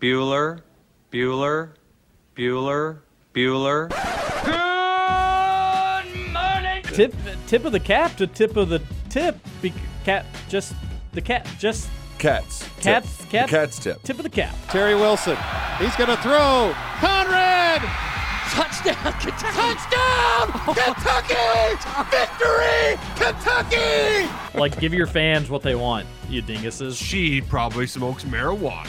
Bueller, Bueller, Bueller, Bueller. Good morning. Tip tip of the cap to tip of the tip. Be, cap just the cap just Cats. Cats- Tip. cats- The cat's tip. tip of the cap. Terry Wilson. He's going to throw. Conrad! Touchdown, Kentucky! Touchdown! Kentucky! Victory! Kentucky! Like give your fans what they want, you dinguses. She probably smokes marijuana.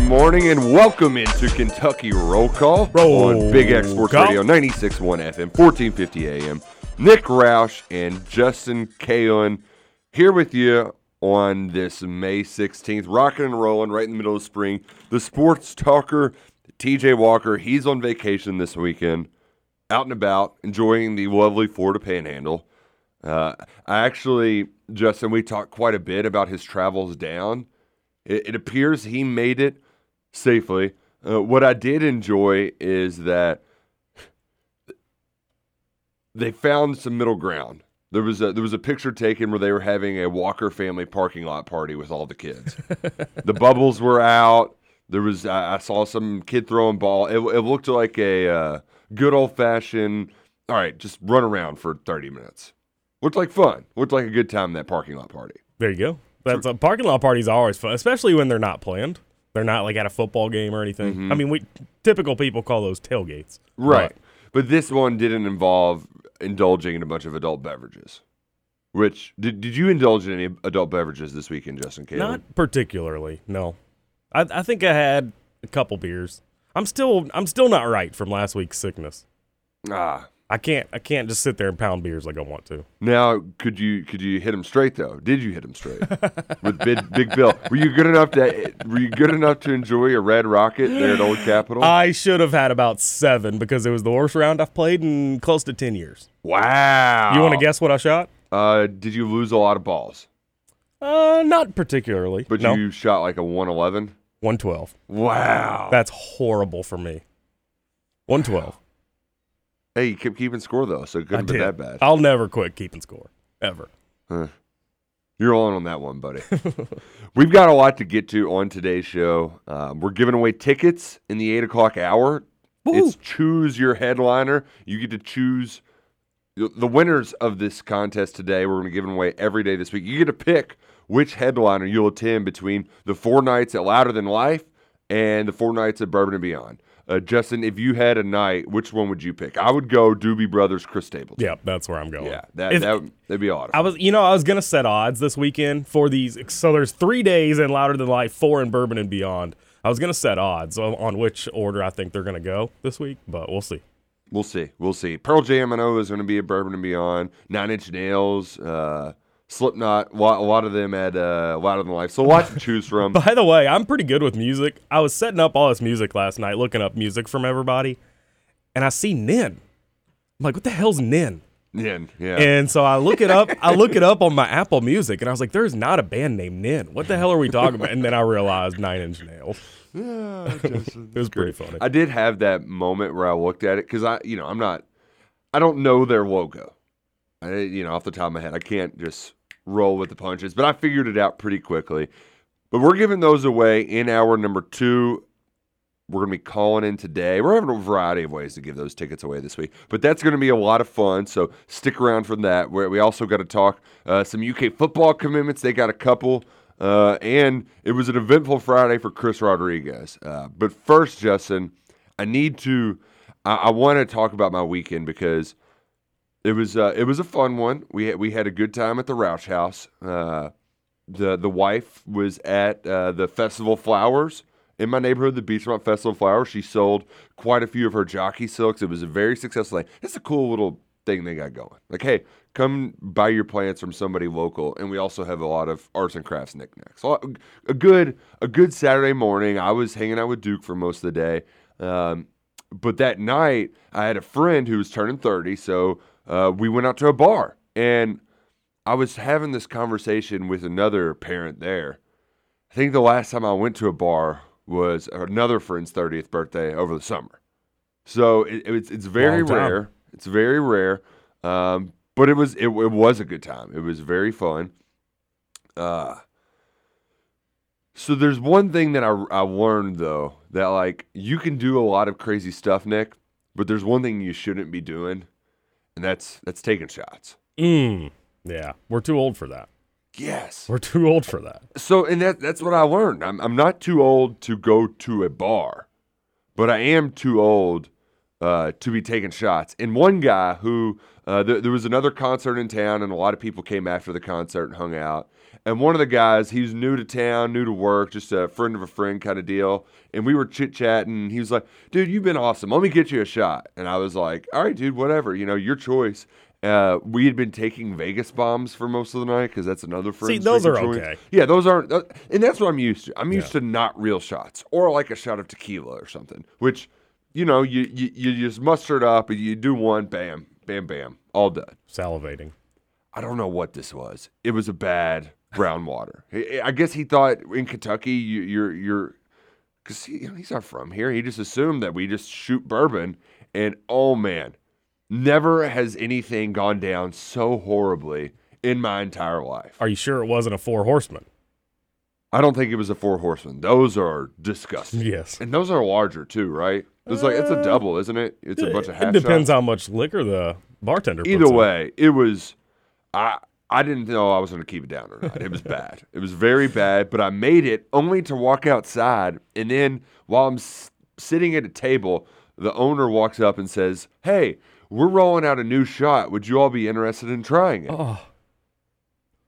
morning and welcome into Kentucky Roll Call on Big X Sports Call. Radio 96.1 FM, 1450 AM. Nick Roush and Justin Kalen here with you on this May 16th, rocking and rolling right in the middle of spring. The sports talker, TJ Walker, he's on vacation this weekend, out and about, enjoying the lovely Florida panhandle. Uh, I actually, Justin, we talked quite a bit about his travels down. It, it appears he made it safely. Uh, what I did enjoy is that they found some middle ground. There was a there was a picture taken where they were having a Walker family parking lot party with all the kids. the bubbles were out. There was I, I saw some kid throwing ball. It, it looked like a uh, good old fashioned. All right, just run around for thirty minutes. Looked like fun. Looked like a good time in that parking lot party. There you go. That's a parking lot parties are always fun, especially when they're not planned. They're not like at a football game or anything. I mean, we typical people call those tailgates. Right. But this one didn't involve indulging in a bunch of adult beverages. Which did did you indulge in any adult beverages this weekend, Justin But Caleb? not particularly. No. I, I think I had a couple beers. I'm still I'm still not right from last week's sickness. ah. I can't I can't just sit there and pound beers like I want to. Now, could you could you hit him straight though? Did you hit him straight with Big Big Bill? Were you good enough to Were you good enough to enjoy a red rocket there at Old Capitol? I should have had about seven because it was the worst round I've played in close to ten years. wow! You want to guess what I shot? Uh, did you lose a lot of balls? Uh, not particularly. But no, you shot like a one eleven. one twelve. Wow! That's horrible for me. One twelve. Hey, you kept keeping score though, so it I couldn't did. that bad. I'll never quit keeping score ever. You're on on that one, buddy. We've got a lot to get to on today's show. Um, we're giving away tickets in the eight o'clock hour. It's choose your headliner. You get to choose the winners of this contest today. We're going to be giving away every day this week. You get to pick which headliner you'll attend between the four nights at Louder Than Life and the four nights at Bourbon and Beyond. Uh, Justin, if you had a night, which one would you pick? I would go Doobie Brothers, Chris Stapleton. Yep, that's where I'm going. Yeah, that, If- that would that'd be awesome. I was, you know, I was gonna set odds this weekend for these. So there's three days in Louder Than Life, four in Bourbon and Beyond. I was gonna set odds on, which order I think they're gonna go this week, but we'll see. We'll see. We'll see. Pearl Jam, I know, is going to be at Bourbon and Beyond. Nine Inch Nails, uh, Slipknot, a lot, of them had a lot of them at uh, Louder Than Life. So a lot to choose from. By the way, I'm pretty good with music. I was setting up all this music last night, looking up music from everybody, and I see Nin. I'm like, what the hell's Nin? yeah, yeah. And so I look it up. I look it up on my Apple Music, and I was like, "There's not a band named Nin. What the hell are we talking about?" And then I realized Nine Inch Nails. Yeah, it was pretty funny. I did have that moment where I looked at it because I, you know, I'm not, I don't know their logo. I, you know, off the top of my head, I can't just roll with the punches, but I figured it out pretty quickly. But we're giving those away in hour number two. We're going to be calling in today. We're having a variety of ways to give those tickets away this week, but that's going to be a lot of fun. So stick around for that. Where we also got to talk uh, some UK football commitments. They got a couple, uh, and it was an eventful Friday for Chris Rodriguez. Uh, but first, Justin, I need to. I, I want to talk about my weekend because it was uh, it was a fun one. We had, we had a good time at the Roush House. Uh, the the wife was at uh, the Festival Flowers in my neighborhood, the Beachfront Festival Flowers. She sold quite a few of her jockey silks. It was a very successful thing. It's a cool little thing they got going. Like, hey, come buy your plants from somebody local, and we also have a lot of arts and crafts knickknacks. A a good a good Saturday morning. I was hanging out with Duke for most of the day. Um, but that night, I had a friend who was turning 30, so uh, we went out to a bar. And I was having this conversation with another parent there. I think the last time I went to a bar was another friend's 30th birthday over the summer. So it, it's, it's very rare. It's very rare. Um, but it was it, it was a good time. It was very fun. Uh, so there's one thing that I, I learned though that like you can do a lot of crazy stuff, Nick, but there's one thing you shouldn't be doing, and that's that's taking shots. Mm. Yeah, we're too old for that. Yes. We're too old for that. So and that that's what I learned. I'm I'm not too old to go to a bar, but I am too old uh, to be taking shots. And one guy who uh, th- there was another concert in town, and a lot of people came after the concert and hung out. And one of the guys, he's new to town, new to work, just a friend of a friend kind of deal. And we were chit chatting. He was like, "Dude, you've been awesome. Let me get you a shot." And I was like, "All right, dude, whatever. You know, your choice." Uh, we had been taking Vegas bombs for most of the night because that's another friend. See, those are okay. Yeah, those aren't, uh, and that's what I'm used to. I'm used to not real shots or like a shot of tequila or something, which, you know, you you, you just muster it up and you do one, bam, bam, bam, all done. Salivating. I don't know what this was. It was a bad brown water. I I guess he thought in Kentucky you, you're you're because he, he's not from here. He just assumed that we just shoot bourbon, and oh man, never has anything gone down so horribly in my entire life. Are you sure it wasn't a four horseman? I don't think it was a four horseman. Those are disgusting. Yes. And those are larger too, right? It's like it's a uh, double, isn't it? It's a bunch of half. It depends shots. how much liquor the bartender. puts Either in. way, it was. I I didn't know I was going to keep it down or not. It was bad. It was very bad. But I made it only to walk outside, and then while I'm s- sitting at a table, the owner walks up and says, "Hey, we're rolling out a new shot. Would you all be interested in trying it?" Oh,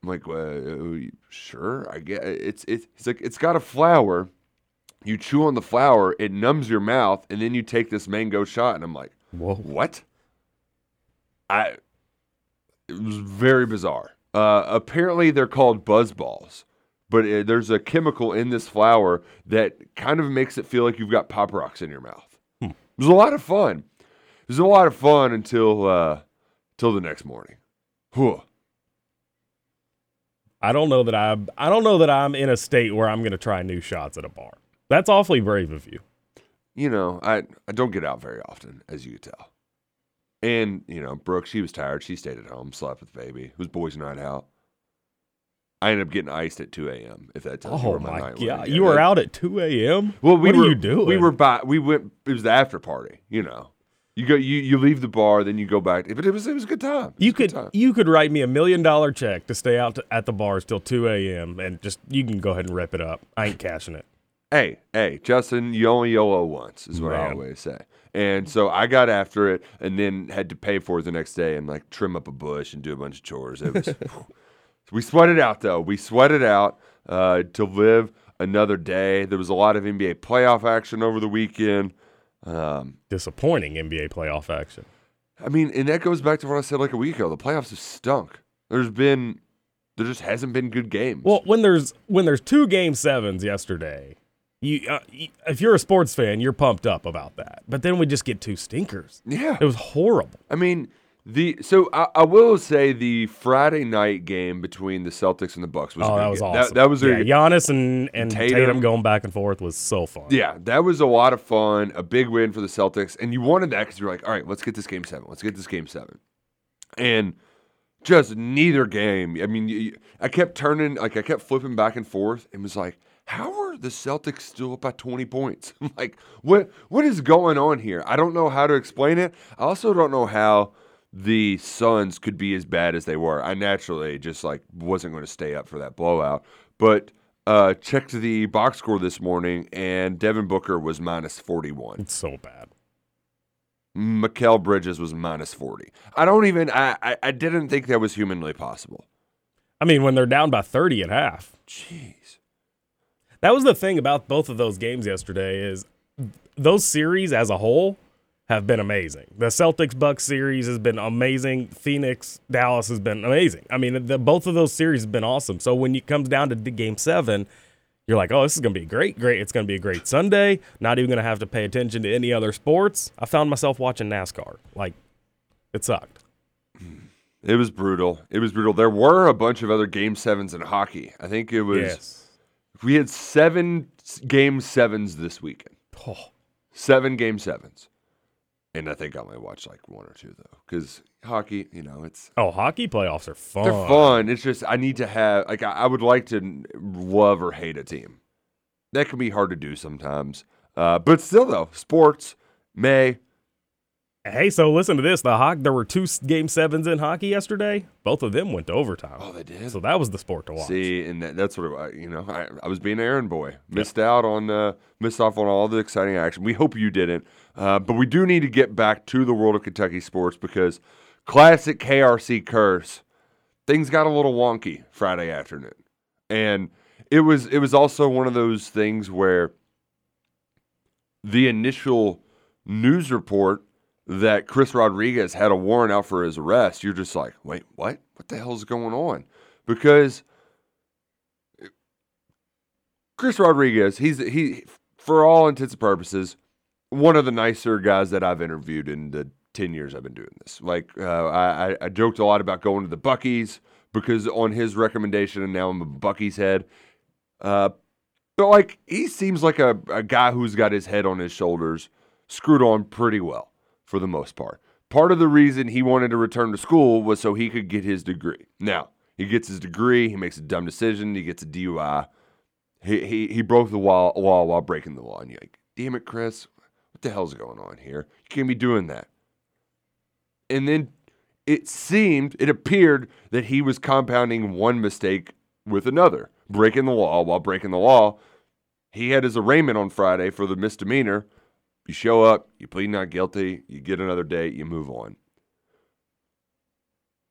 I'm like, well, uh, sure, I get it's it's it's like it's got a flower. You chew on the flower, it numbs your mouth, and then you take this mango shot. And I'm like, whoa. what? I. It was very bizarre. Uh, apparently, they're called buzz balls, but uh, there's a chemical in this flower that kind of makes it feel like you've got pop rocks in your mouth. Hmm. It was a lot of fun. It was a lot of fun until uh, till the next morning. Whew. I don't know that I'm. I don't know that I'm in a state where I'm going to try new shots at a bar. That's awfully brave of you. you know, I, I don't get out very often, as you could tell. And, you know, Brooke, she was tired. She stayed at home, slept with the baby. It was boys' night out. I ended up getting iced at 2 a.m., if that tells you Oh where my, my night god! You were out at 2 a.m. Well, we what were, you doing? We were by, we went, it was the after party, you know. You go, you, you leave the bar, then you go back. But it was, it was a good time. You could time. you could write me a million dollar check to stay out to, at the bars till 2 a.m. and just you can go ahead and rip it up. I ain't cashing it. Hey, hey, Justin, you only YOLO once, is what I always say. And so I got after it and then had to pay for it the next day and like trim up a bush and do a bunch of chores. It was, we sweat it out though. We sweat it out uh, to live another day. There was a lot of NBA playoff action over the weekend. Um, Disappointing NBA playoff action. I mean, and that goes back to what I said like a week ago. The playoffs have stunk. There's been, there just hasn't been good games. Well, when there's when there's two game sevens yesterday, you, uh, if you're a sports fan, you're pumped up about that. But then we just get two stinkers. yeah. It was horrible. I mean, the so I, I will say the Friday night game between the Celtics and the Bucks was Oh, that was awesome. That, that was a yeah, Giannis and and Tatum. Tatum. going back and forth was so fun. yeah, that was a lot of fun. A big win for the Celtics, and you wanted that because you're like, all right, let's get this game seven. Let's get this game seven, and just neither game. I mean, you, I kept turning, like I kept flipping back and forth, and was like, how are the Celtics still up by 20 points? Like, what what is going on here? I don't know how to explain it. I also don't know how the Suns could be as bad as they were. I naturally just like wasn't going to stay up for that blowout, but. Uh, checked the box score this morning, and Devin Booker was minus 41. It's so bad. Mikal Bridges was minus 40. I don't even, I, I, I didn't think that was humanly possible. I mean, when they're down by 30 at half. Jeez. That was the thing about both of those games yesterday is those series as a whole have been amazing. The Celtics Bucks series has been amazing. Phoenix Dallas has been amazing. I mean, the, both of those series have been awesome. So when it comes down to the game 7, you're like, "Oh, this is going to be great. Great. It's going to be a great Sunday. Not even going to have to pay attention to any other sports." I found myself watching NASCAR. Like it sucked. It was brutal. It was brutal. There were a bunch of other game sevens in hockey. I think it was. Yes. We had seven game sevens this weekend. Oh, Seven game sevens. And I think I only watched like one or two though, because hockey, you know, it's oh, hockey playoffs are fun. they're fun. It's just I need to have like I, I would like to love or hate a team. That can be hard to do sometimes. Uh, but still though, sports may Hey, so listen to this. The hockey, there were two game sevens in hockey yesterday. Both of them went to overtime. Oh, they did? So that was the sport to watch. See, and that, that's what it, you know. I, I was being an errand boy, missed out on, uh, missed off on all the exciting action. We hope you didn't, uh, but we do need to get back to the world of Kentucky sports because classic KRC curse, things got a little wonky Friday afternoon, and it was it was also one of those things where the initial news report that Chris Rodriguez had a warrant out for his arrest, you're just like, wait, what? What the hell is going on? Because Chris Rodriguez, he's he for all intents and purposes, one of the nicer guys that I've interviewed in the ten years I've been doing this. Like uh, I, I- I joked a lot about going to the Buc-ee's because on his recommendation, and now I'm a Buc-ee's head. Uh, but like he seems like a, a guy who's got his head on his shoulders, screwed on pretty well for the most part. Part of the reason he wanted to return to school was so he could get his degree. Now, he gets his degree, he makes a dumb decision, he gets a DUI. He he, he broke the law, wall while breaking the law. And you're like, damn it, Chris, what the hell's going on here? You can't be doing that. And then it seemed, it appeared that he was compounding one mistake with another, breaking the law while breaking the law. He had his arraignment on Friday for the misdemeanor. You show up, you plead not guilty, you get another date, you move on.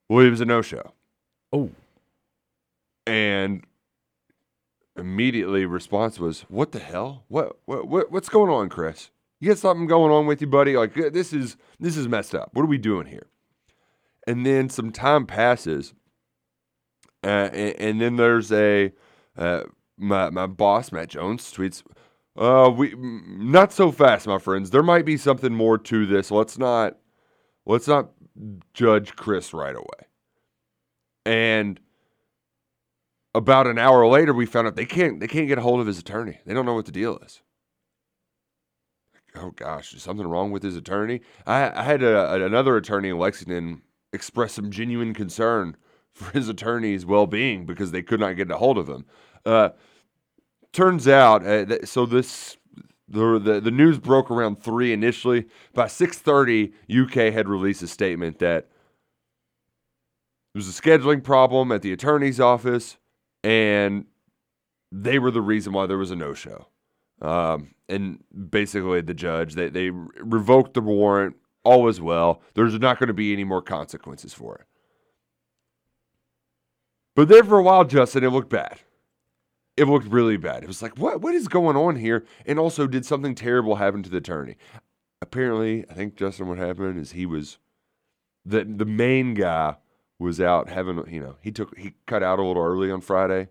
Well, it was a no show. Oh, And immediately response was, "What the hell? What what, what what's going on, Chris? You got something going on with you, buddy? Like uh, this is this is messed up. What are we doing here?" And then some time passes, uh, and, and then there's a uh, my my boss Matt Jones tweets, "Uh, we not so fast, my friends. There might be something more to this. Let's not let's not judge Chris right away." And about an hour later, we found out they can't they can't get a hold of his attorney. They don't know what the deal is. Oh gosh, is something wrong with his attorney? I, I had a, another attorney in Lexington express some genuine concern for his attorney's well being because they could not get a hold of him. Uh, turns out, uh, that, so this the, the the news broke around three initially. By six thirty, UK had released a statement that there was a scheduling problem at the attorney's office, and they were the reason why there was a no show. Um, and basically, the judge they they revoked the warrant. All was well. There's not going to be any more consequences for it. But there for a while, Justin, it looked bad. It looked really bad. It was like, what what is going on here? And also, did something terrible happen to the attorney? Apparently, I think Justin, what happened is he was the the main guy was out having you know he took he cut out a little early on Friday.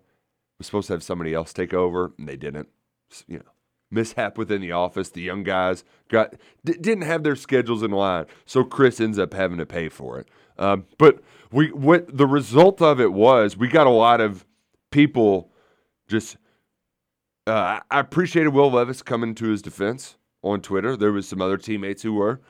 Was supposed to have somebody else take over, and they didn't. S- You know, mishap within the office. The young guys got d- didn't have their schedules in line, so Chris ends up having to pay for it. Um, but we what the result of it was we got a lot of people just. Uh, I appreciated Will Levis coming to his defense on Twitter. There was some other teammates who were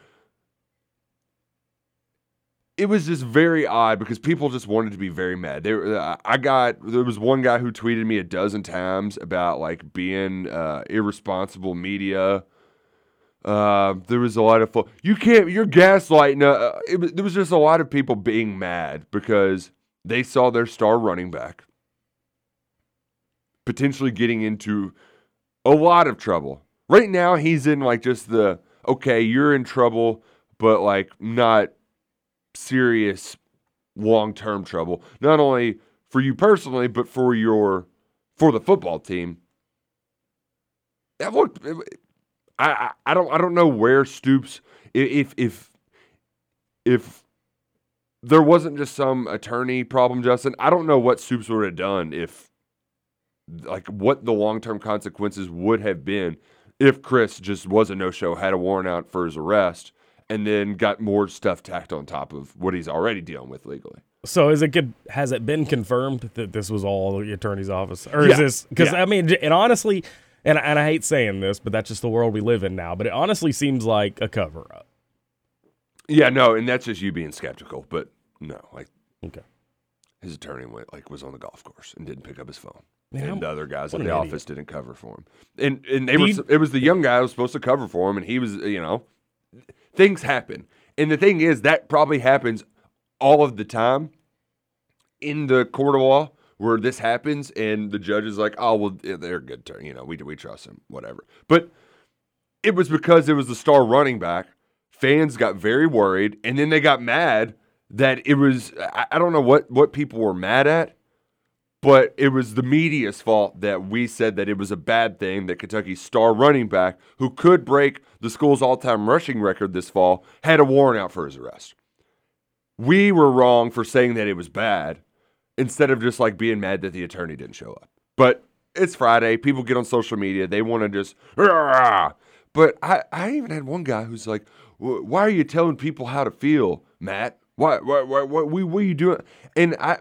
it was just very odd because people just wanted to be very mad. There, uh, I got there was one guy who tweeted me a dozen times about like being uh, irresponsible media. Uh, there was a lot of you can't you're gaslighting. Uh, it was just a lot of people being mad because they saw their star running back potentially getting into a lot of trouble. Right now, he's in like just the okay, you're in trouble, but like not serious long term trouble. Not only for you personally, but for your for the football team. That looked. I, I don't I don't know where Stoops if if if there wasn't just some attorney problem, Justin. I don't know what Stoops would have done if like what the long term consequences would have been if Chris just was a no show, had a warrant out for his arrest, and then got more stuff tacked on top of what he's already dealing with legally. So is it good? Has it been confirmed that this was all the attorney's office, or is Yeah. this? Because Yeah. I mean, and honestly, and and I hate saying this, but that's just the world we live in now. But it honestly seems like a cover up. Yeah, no, and that's just you being skeptical, but no, like Okay. his attorney went like was on the golf course and didn't pick up his phone. Man, and the other guys in the idiot. office didn't cover for him. And and they were it was the young guy who was supposed to cover for him and he was, you know, things happen. And the thing is that probably happens all of the time in the court of law where this happens and the judge is like, "Oh, well they're good turn, you know, we we trust him, whatever." But it was because it was the star running back. Fans got very worried, and then they got mad that it was. I, I don't know what what people were mad at, but it was the media's fault that we said that it was a bad thing that Kentucky's star running back, who could break the school's all-time rushing record this fall, had a warrant out for his arrest. We were wrong for saying that it was bad, instead of just like being mad that the attorney didn't show up. But it's Friday. People get on social media. They want to just, but I, I even had one guy who's like, why are you telling people how to feel, Matt? Why, why, why, why we, what are you doing? And I,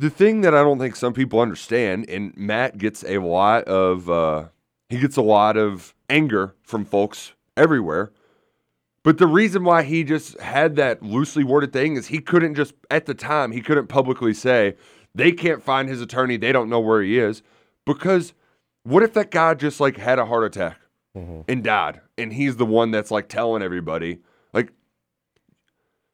the thing that I don't think some people understand, and Matt gets a lot of, uh, he gets a lot of anger from folks everywhere. But the reason why he just had that loosely worded thing is he couldn't just, at the time, he couldn't publicly say, they can't find his attorney, they don't know where he is. Because what if that guy just like had a heart attack and died? And he's the one that's like telling everybody,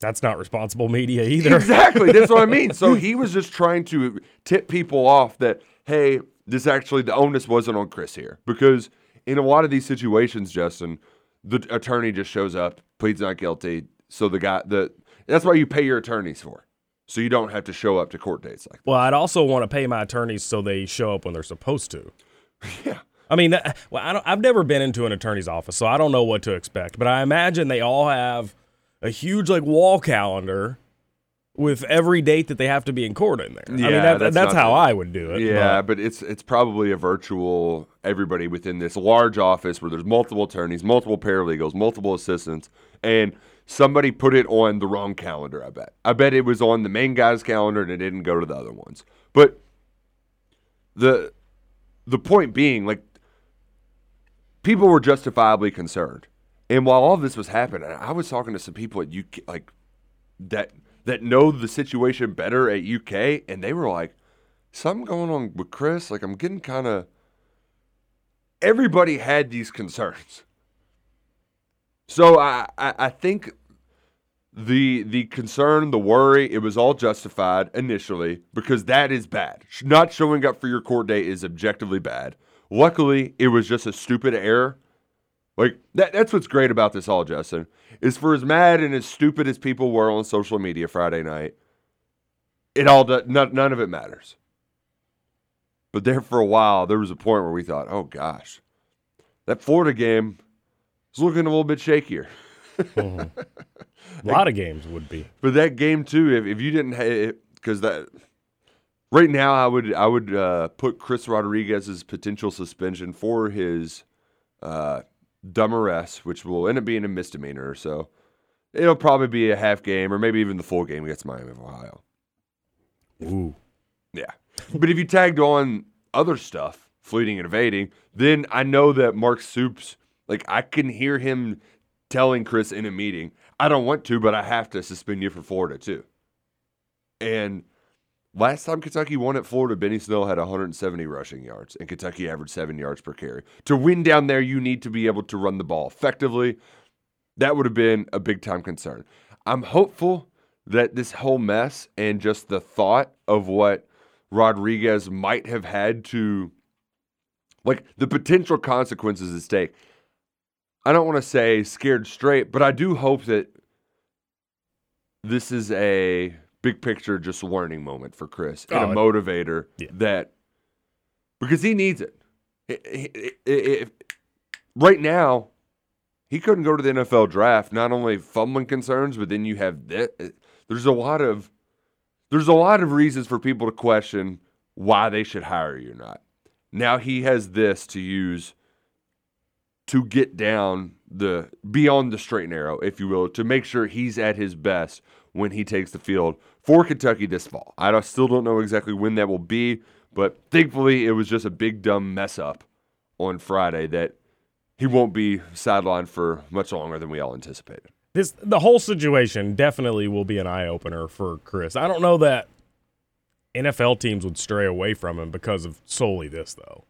That's not responsible media either. Exactly. That's what I mean. So he was just trying to tip people off that, hey, this actually, the onus wasn't on Chris here. Because in a lot of these situations, Justin, the attorney just shows up, pleads not guilty. So the guy, the that's why you pay your attorneys for. So you don't have to show up to court dates like that. Well, I'd also want to pay my attorneys so they show up when they're supposed to. Yeah. I mean, well, I don't, I've never been into an attorney's office, so I don't know what to expect. But I imagine they all have a huge like wall calendar with every date that they have to be in court in there. I mean, Yeah, that, that's that's, how the- I would do it. Yeah, but- but it's it's probably a virtual everybody within this large office where there's multiple attorneys, multiple paralegals, multiple assistants, and somebody put it on the wrong calendar, I bet. I bet it was on the main guy's calendar and it didn't go to the other ones. But the the point being, like people were justifiably concerned. And while all this was happening, I was talking to some people at UK like that that know the situation better at UK, and they were like, "Something going on with Chris. Like, I'm getting kind of." Everybody had these concerns, so I, I I think the the concern, the worry, it was all justified initially because that is bad. Not showing up for your court date is objectively bad. Luckily, it was just a stupid error. Like that that's what's great about this all, Justin. Is for as mad and as stupid as people were on social media Friday night, it all do, none, none of it matters. But there for a while, there was a point where we thought, "Oh gosh, that Florida game is looking a little bit shakier." Mhm. a lot of games would be. But that game too, if, if you didn't have, because that right now, I would I would uh, put Chris Rodriguez's potential suspension for his uh, dumb arrest, which will end up being a misdemeanor. or So it'll probably be a half game or maybe even the full game against Miami of Ohio. Ooh. Yeah. But if you tagged on other stuff, fleeting and evading, then I know that Mark Stoops, like I can hear him telling Chris in a meeting, I don't want to, but I have to suspend you for Florida too. And last time Kentucky won at Florida, Benny Snell had 170 rushing yards, and Kentucky averaged seven yards per carry. To win down there, you need to be able to run the ball effectively. That would have been a big time concern. I'm hopeful that this whole mess and just the thought of what Rodriguez might have had to, like the potential consequences at stake. I don't want to say scared straight, but I do hope that this is a big picture, just learning moment for Chris and Oh, a it- motivator Yeah. that because he needs it. Right now, he couldn't go to the NFL draft. Not only fumbling concerns, but then you have that. There's a lot of there's a lot of reasons for people to question why they should hire you or not. Now he has this to use to get down the beyond the straight and narrow, if you will, to make sure he's at his best when he takes the field for Kentucky this fall. I still don't know exactly when that will be, but thankfully it was just a big dumb mess up on Friday that he won't be sidelined for much longer than we all anticipated. This the whole situation definitely will be an eye opener for Chris. I don't know that NFL teams would stray away from him because of solely this though.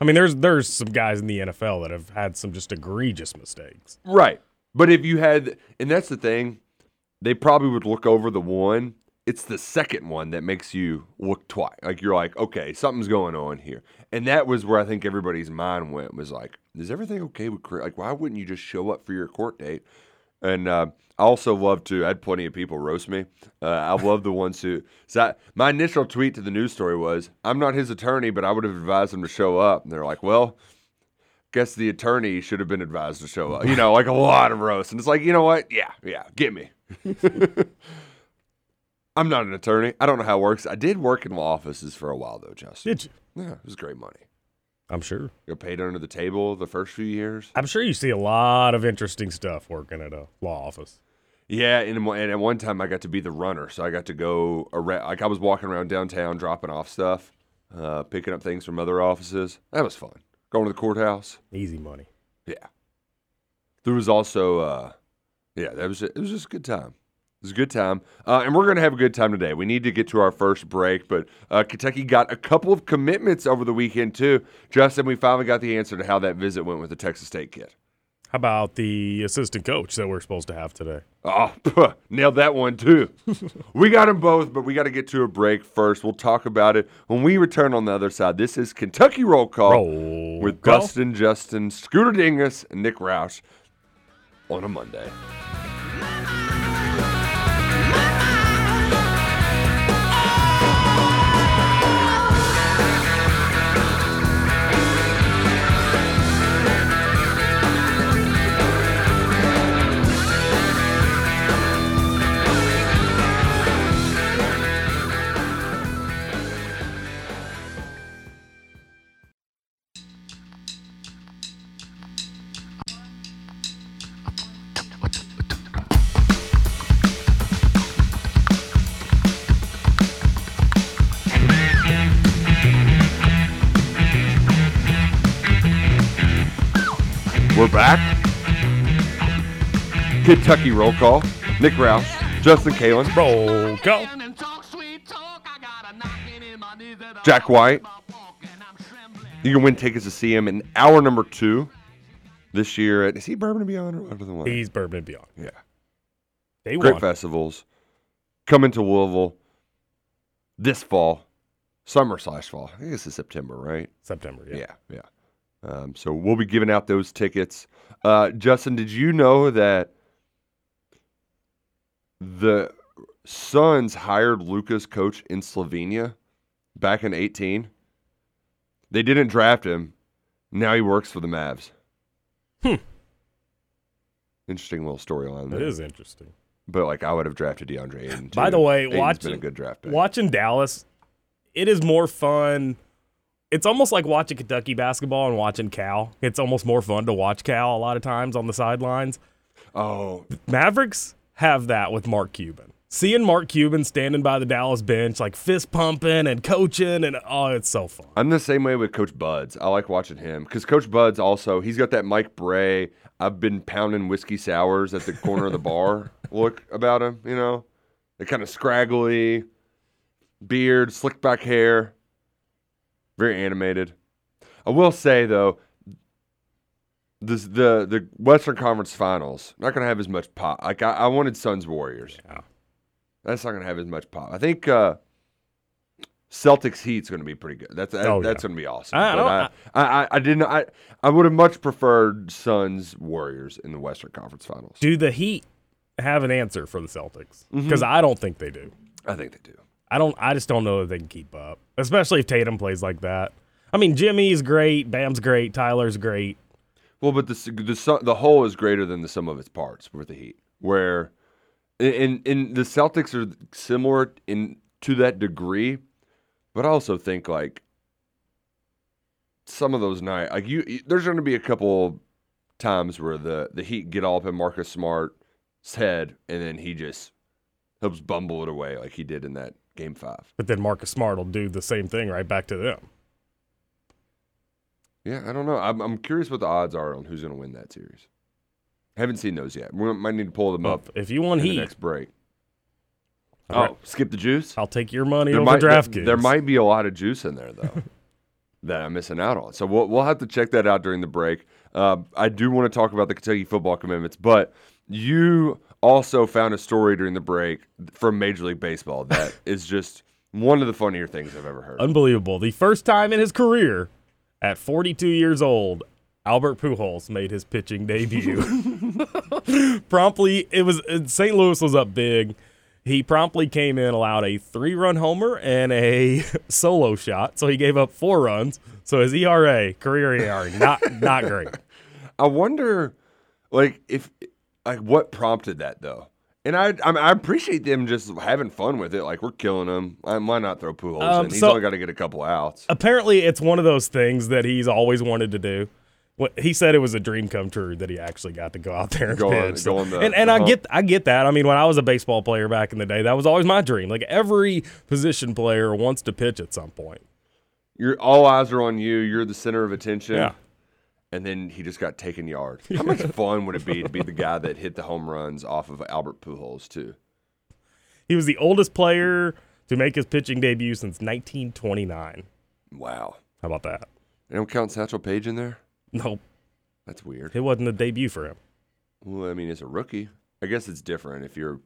I mean, there's there's some guys in the NFL that have had some just egregious mistakes. Right. But if you had, and that's the thing, they probably would look over the one. It's the second one that makes you look twice. Like you're like, okay, something's going on here. And that was where I think everybody's mind went was like, is everything okay with Chris? Like, why wouldn't you just show up for your court date? And uh, I also love to. I had plenty of people roast me. Uh, I love the ones who. So I, my initial tweet to the news story was, "I'm not his attorney, but I would have advised him to show up." And they're like, "Well, guess the attorney should have been advised to show up." You know, like a lot of roast. And it's like, you know what? Yeah, yeah, get me. I'm not an attorney. I don't know how it works. I did work in law offices for a while though, Justin. Did you? Yeah, it was great money. I'm sure. You got paid under the table the first few years. I'm sure you see a lot of interesting stuff working at a law office. Yeah, and, one- and at one time I got to be the runner, so I got to go around. Like I was walking around downtown, dropping off stuff, uh, picking up things from other offices. That was fun. Going to the courthouse. Easy money. Yeah. There was also, uh, yeah, that was it was just a good time. Was a good time, uh, and we're gonna have a good time today. We need to get to our first break, but uh, Kentucky got a couple of commitments over the weekend too. Justin, we finally got the answer to how that visit went with the Texas State kid. How about the assistant coach that we're supposed to have today? Oh, nailed that one too. we got them both, but we got to get to a break first. We'll talk about it when we return on the other side. This is Kentucky Roll Call Roll with call. Dustin, Justin, Scooter Dingus, and Nick Roush on a Monday. Back. Kentucky Roll Call. Nick Roush, Justin Kalen, Roll call. Jack White. You can win tickets to see him in hour number two this year. At, is he Bourbon and Beyond or Under the Line? He's Bourbon and Beyond. Yeah. They Great won. festivals. Coming to Louisville this fall, summer slash fall. I think this is September, right? September. Yeah. Yeah, yeah. Um, so we'll be giving out those tickets. Uh, Justin, did you know that the Suns hired Luka's coach in Slovenia back in 18? They didn't draft him. Now he works for the Mavs. Hmm. Interesting little storyline That is interesting. But like I would have drafted DeAndre Ayton. By the way, Ayton's been a good draft pick. watching Dallas, it is more fun. It's almost like watching Kentucky basketball and watching Cal. It's almost more fun to watch Cal a lot of times on the sidelines. Oh, Mavericks have that with Mark Cuban. Seeing Mark Cuban standing by the Dallas bench, like fist pumping and coaching, and oh, it's so fun. I'm the same way with Coach Buds. I like watching him because Coach Buds also he's got that Mike Bray. I've been pounding whiskey sours at the corner of the bar look about him. You know, the kind of scraggly beard, slick back hair, very animated. I will say though, this the the Western Conference Finals not gonna have as much pop. Like I, I wanted Suns Warriors. Yeah. That's not gonna have as much pop. I think uh, Celtics Heat's gonna be pretty good. That's that, Oh, yeah. that's gonna be awesome. I- I I, I, I, didn't. I I would have much preferred Suns Warriors in the Western Conference Finals. Do the Heat have an answer for the Celtics Mm-hmm. because I don't think they do. I think they do. I don't. I just don't know that they can keep up, especially if Tatum plays like that. I mean, Jimmy's great, Bam's great, Tyler's great. Well, but the the the whole is greater than the sum of its parts with the Heat. Where, in in the Celtics are similar in to that degree, but I also think like some of those nights, like you, you- there's going to be a couple times where the the Heat get all up in Marcus Smart's head, and then he just helps bumble it away like he did in that game five. But then Marcus Smart will do the same thing right back to them. Yeah, I don't know. I'm, I'm curious what the odds are on who's going to win that series. haven't seen those yet. We might need to pull them Well, up if you want in the Heat, next break. All Oh, right. skip the juice. I'll take your money There over might, DraftKings. there, there might be a lot of juice in there though that I'm missing out on. So we'll we'll have to check that out during the break. Uh, I do want to talk about the Kentucky football commitments, but you also found a story during the break from Major League Baseball that is just one of the funnier things I've ever heard. Unbelievable. The first time in his career, at 42 years old, Albert Pujols made his pitching debut. promptly, it was uh, St. Louis was up big. He promptly came in, allowed a three-run homer and a solo shot, so he gave up four runs. So his ERA, career ERA, not not great. I wonder, like, if like what prompted that though. And I, I, I appreciate them just having fun with it. Like we're killing them. I, why not throw Pujols Um, in? He's so- only got to get a couple outs. Apparently, it's one of those things that he's always wanted to do. What he said it was a dream come true that he actually got to go out there and Go on- pitch. go on the- and and I hump. get I get that. I mean, when I was a baseball player back in the day, that was always my dream. Like every position player wants to pitch at some point. You're all eyes are on you. You're the center of attention. Yeah. And then he just got taken yard. How much fun would it be to be the guy that hit the home runs off of Albert Pujols too? He was the oldest player to make his pitching debut since 1929. Wow. How about that? They don't count Satchel Paige in there. Nope, That's weird. it wasn't a debut for him. Well, I mean, as a rookie, I guess it's different if you're.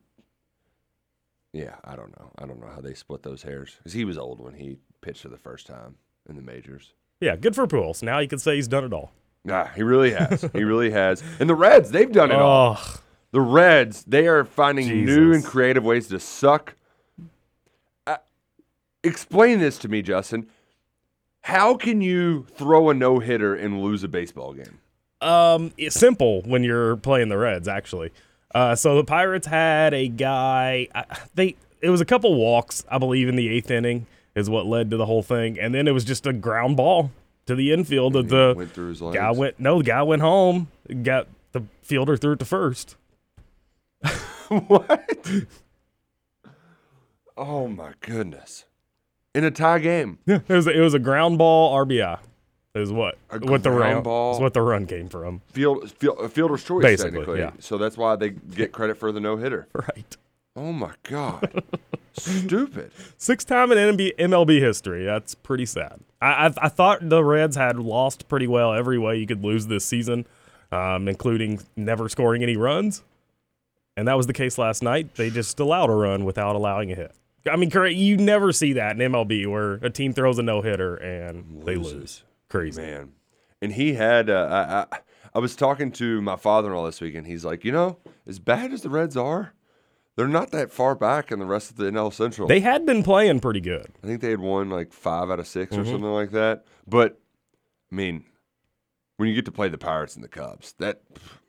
Yeah, I don't know. I don't know how they split those hairs because he was old when he pitched for the first time in the majors. Yeah, good for Pujols. Now you can say he's done it all. Nah, he really has. he really has. And the Reds, they've done it all. Oh, The Reds, they are finding new and creative ways to suck. Uh, explain this to me, Justin. How can you throw a no hitter and lose a baseball game? Um, it's simple when you're playing the Reds, actually. Uh, so the Pirates had a guy. I- They it was a couple walks, I believe, in the eighth inning is what led to the whole thing, and then it was just a ground ball to the infield. That the went through his legs. guy went no, the guy went home. Got the fielder threw it to first. what? Oh my goodness! In a tie game, Yeah, it was a, it was a ground ball RBI. Is what A what the ground run ball? is what the run came from. field, field a fielder's choice Basically, technically. yeah. So that's why they get credit for the no hitter. Right. Oh my god! Stupid. Six time in MLB history. That's pretty sad. I, I I thought the Reds had lost pretty well every way you could lose this season, um, including never scoring any runs, and that was the case last night. They just allowed a run without allowing a hit. I mean, you never see that in MLB where a team throws a no hitter and they Loses. lose. Crazy. Man. And he had, uh, I, I, I was talking to my father in law this week, and he's like, you know, as bad as the Reds are, they're not that far back in the rest of the NL Central. They had been playing pretty good. I think they had won like five out of 6 Mm-hmm. or something like that. But, I mean, when you get to play the Pirates and the Cubs, that,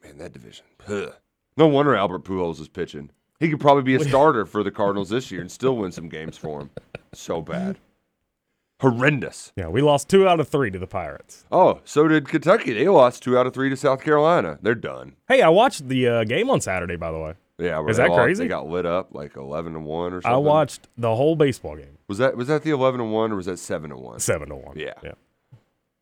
man, that division. ugh. No wonder Albert Pujols is pitching. He could probably be a starter for the Cardinals this year and still win some games for them. So bad. Horrendous. Yeah, we lost two out of three to the Pirates. Oh, so did Kentucky. They lost two out of three to South Carolina. They're done. Hey, I watched the uh, game on Saturday, by the way. Yeah, Is that lost- crazy? They got lit up like eleven to one or something. I watched the whole baseball game, Was that was that the eleven to one or was that seven to one? seven to one. Yeah. yeah.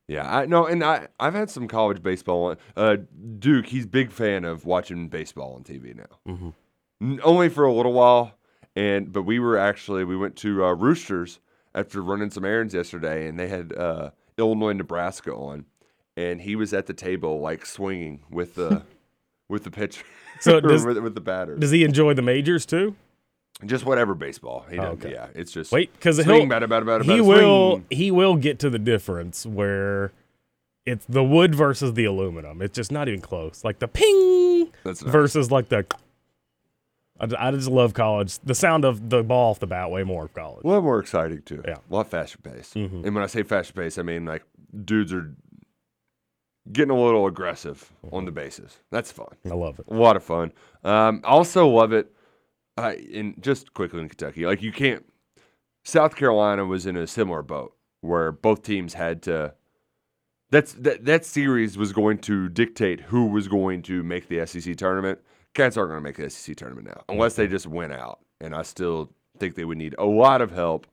Yeah, I no, and I I've had some college baseball. on- Uh, Duke, he's big fan of watching baseball on TV now. Mhm. N- Only for a little while, and but we were actually we went to uh, Roosters after running some errands yesterday, and they had uh, Illinois Nebraska on, and he was at the table like swinging with the with the pitcher. So does- with, with the batters, Does he enjoy the majors too? just whatever baseball. He Oh, okay. Yeah, it's just Wait, because he'll batter, batter, batter, he batter, will he will get to the difference where it's the wood versus the aluminum. It's just not even close. Like the ping nice. versus like the I, I just love college. The sound of the ball off the bat way more of college. A lot more exciting too. Yeah. A lot faster paced. Mhm. And when I say faster paced, I mean like dudes are getting a little aggressive on the bases. That's fun. I love it. A lot of fun. Um, also love it. Uh, in just quickly in Kentucky, like you can't. South Carolina was in a similar boat where both teams had to. That's that that series was going to dictate who was going to make the SEC tournament. Cats aren't going to make the SEC tournament now unless they just win out, and I still think they would need a lot of help,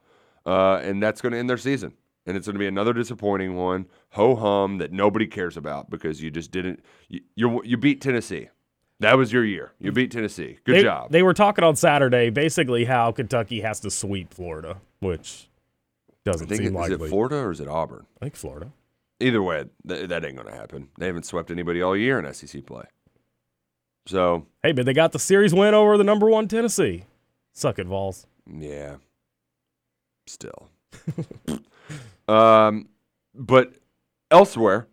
uh, and that's going to end their season. And it's going to be another disappointing one, ho hum that nobody cares about because you just didn't. You you, you beat Tennessee. That was your year. You beat Tennessee. Good they, job. They were talking on Saturday basically how Kentucky has to sweep Florida, which doesn't think seem it, is likely. it Florida or is it Auburn? I think Florida. Either way, th- that ain't going to happen. They haven't swept anybody all year in SEC play. So Hey, but they got the series win over the number one Tennessee. Suck it, Vols. yeah, still. um, but elsewhere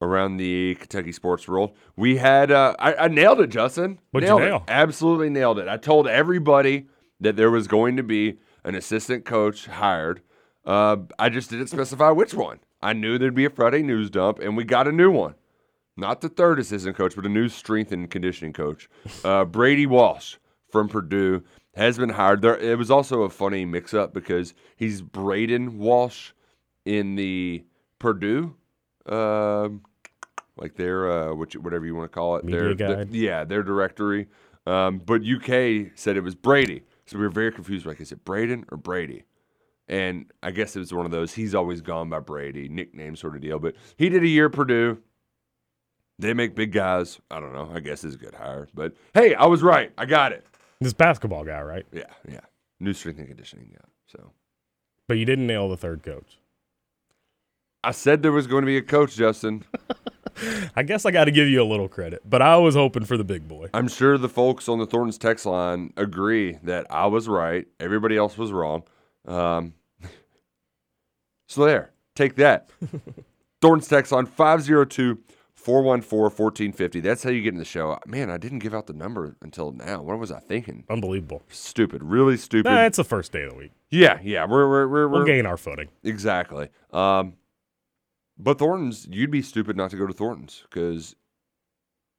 around the Kentucky sports world, we had uh, I, I nailed it, Justin. What'd you nailed nail? It. Absolutely nailed it. I told everybody that there was going to be an assistant coach hired. Uh, I just didn't specify which one. I knew there'd be a Friday news dump, and we got a new one. Not the third assistant coach, but a new strength and conditioning coach. Uh, Brady Walsh from Purdue has been hired. There, it was also a funny mix-up because he's Braden Walsh in the Purdue, um, like their uh, which, whatever you want to call it, Media their, guide. yeah, their directory. Um, but UK said it was Brady, so we were very confused. Like, is it Braden or Brady? And I guess it was one of those. He's always gone by Brady, nickname sort of deal. But he did a year at Purdue. They make big guys. I don't know. I guess it's a good hire. But hey, I was right. I got it. This basketball guy, right? Yeah, yeah. New strength and conditioning. Yeah. So But you didn't nail the third coach. I said there was going to be a coach, Justin. I guess I got to give you a little credit, but I was hoping for the big boy. I'm sure the folks on the Thornton's text line agree that I was right. Everybody else was wrong. Um, so there, take that. Thornton's text line 502 414 1450. That's how you get in the show. Man, I didn't give out the number until now. What was I thinking? Unbelievable. Stupid. Really stupid. Nah, it's the first day of the week. yeah, yeah. We're, we're, we're, We'll we're gain our footing. Exactly. Um, but Thornton's, you'd be stupid not to go to Thornton's because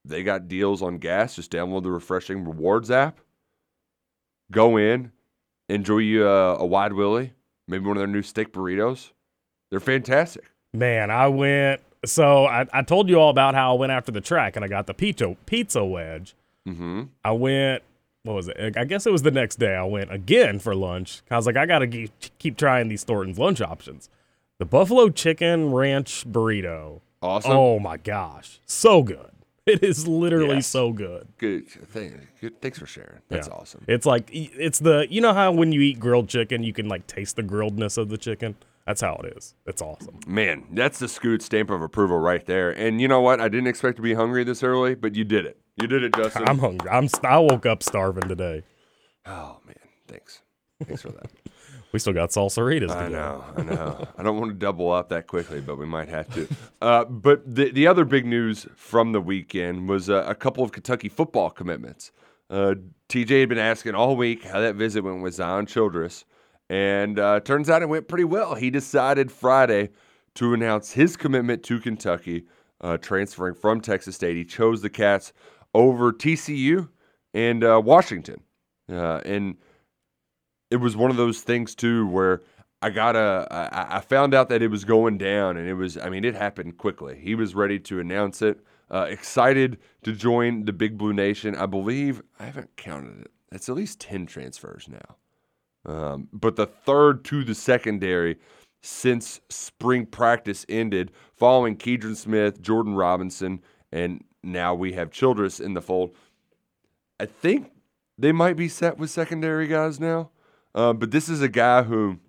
they got deals on gas. Just download the Refreshing Rewards app. Go in, enjoy you a, a Wide Willie, maybe one of their new steak burritos. They're fantastic. Man, I went. So I, I told you all about how I went after the track and I got the pizza pizza wedge. Mm-hmm. I went. What was it? I guess it was the next day. I went again for lunch. I was like, I gotta keep, keep trying these Thornton's lunch options. The buffalo chicken ranch burrito. Awesome. Oh my gosh, so good! It is literally Yes. so good. Good. Thank, good. Thanks for sharing. That's Yeah. awesome. It's like it's the you know how when you eat grilled chicken, you can like taste the grilledness of the chicken. That's how it is. It's awesome. Man, that's the Scoot stamp of approval right there. And you know what? I didn't expect to be hungry this early, but you did it. You did it, Justin. I'm hungry. I'm st- I woke up starving today. oh man, thanks. Thanks for that. We still got salsaritas. I know, I know. I don't want to double up that quickly, but we might have to. Uh, but the the other big news from the weekend was uh, a couple of Kentucky football commitments. Uh, TJ had been asking all week how that visit went with Zion Childress, and uh, turns out it went pretty well. He decided Friday to announce his commitment to Kentucky, uh, transferring from Texas State. He chose the Cats over TCU and uh, Washington, uh, and it was one of those things too where I got a I, I found out that it was going down and it was I mean it happened quickly. He was ready to announce it. Uh, excited to join the Big Blue Nation. I believe I haven't counted it. It's at least ten transfers now, um, but the third to the secondary since spring practice ended, following Keidron Smith, Jordan Robinson, and now we have Childress in the fold. I think they might be set with secondary guys now. Uh, but this is a guy who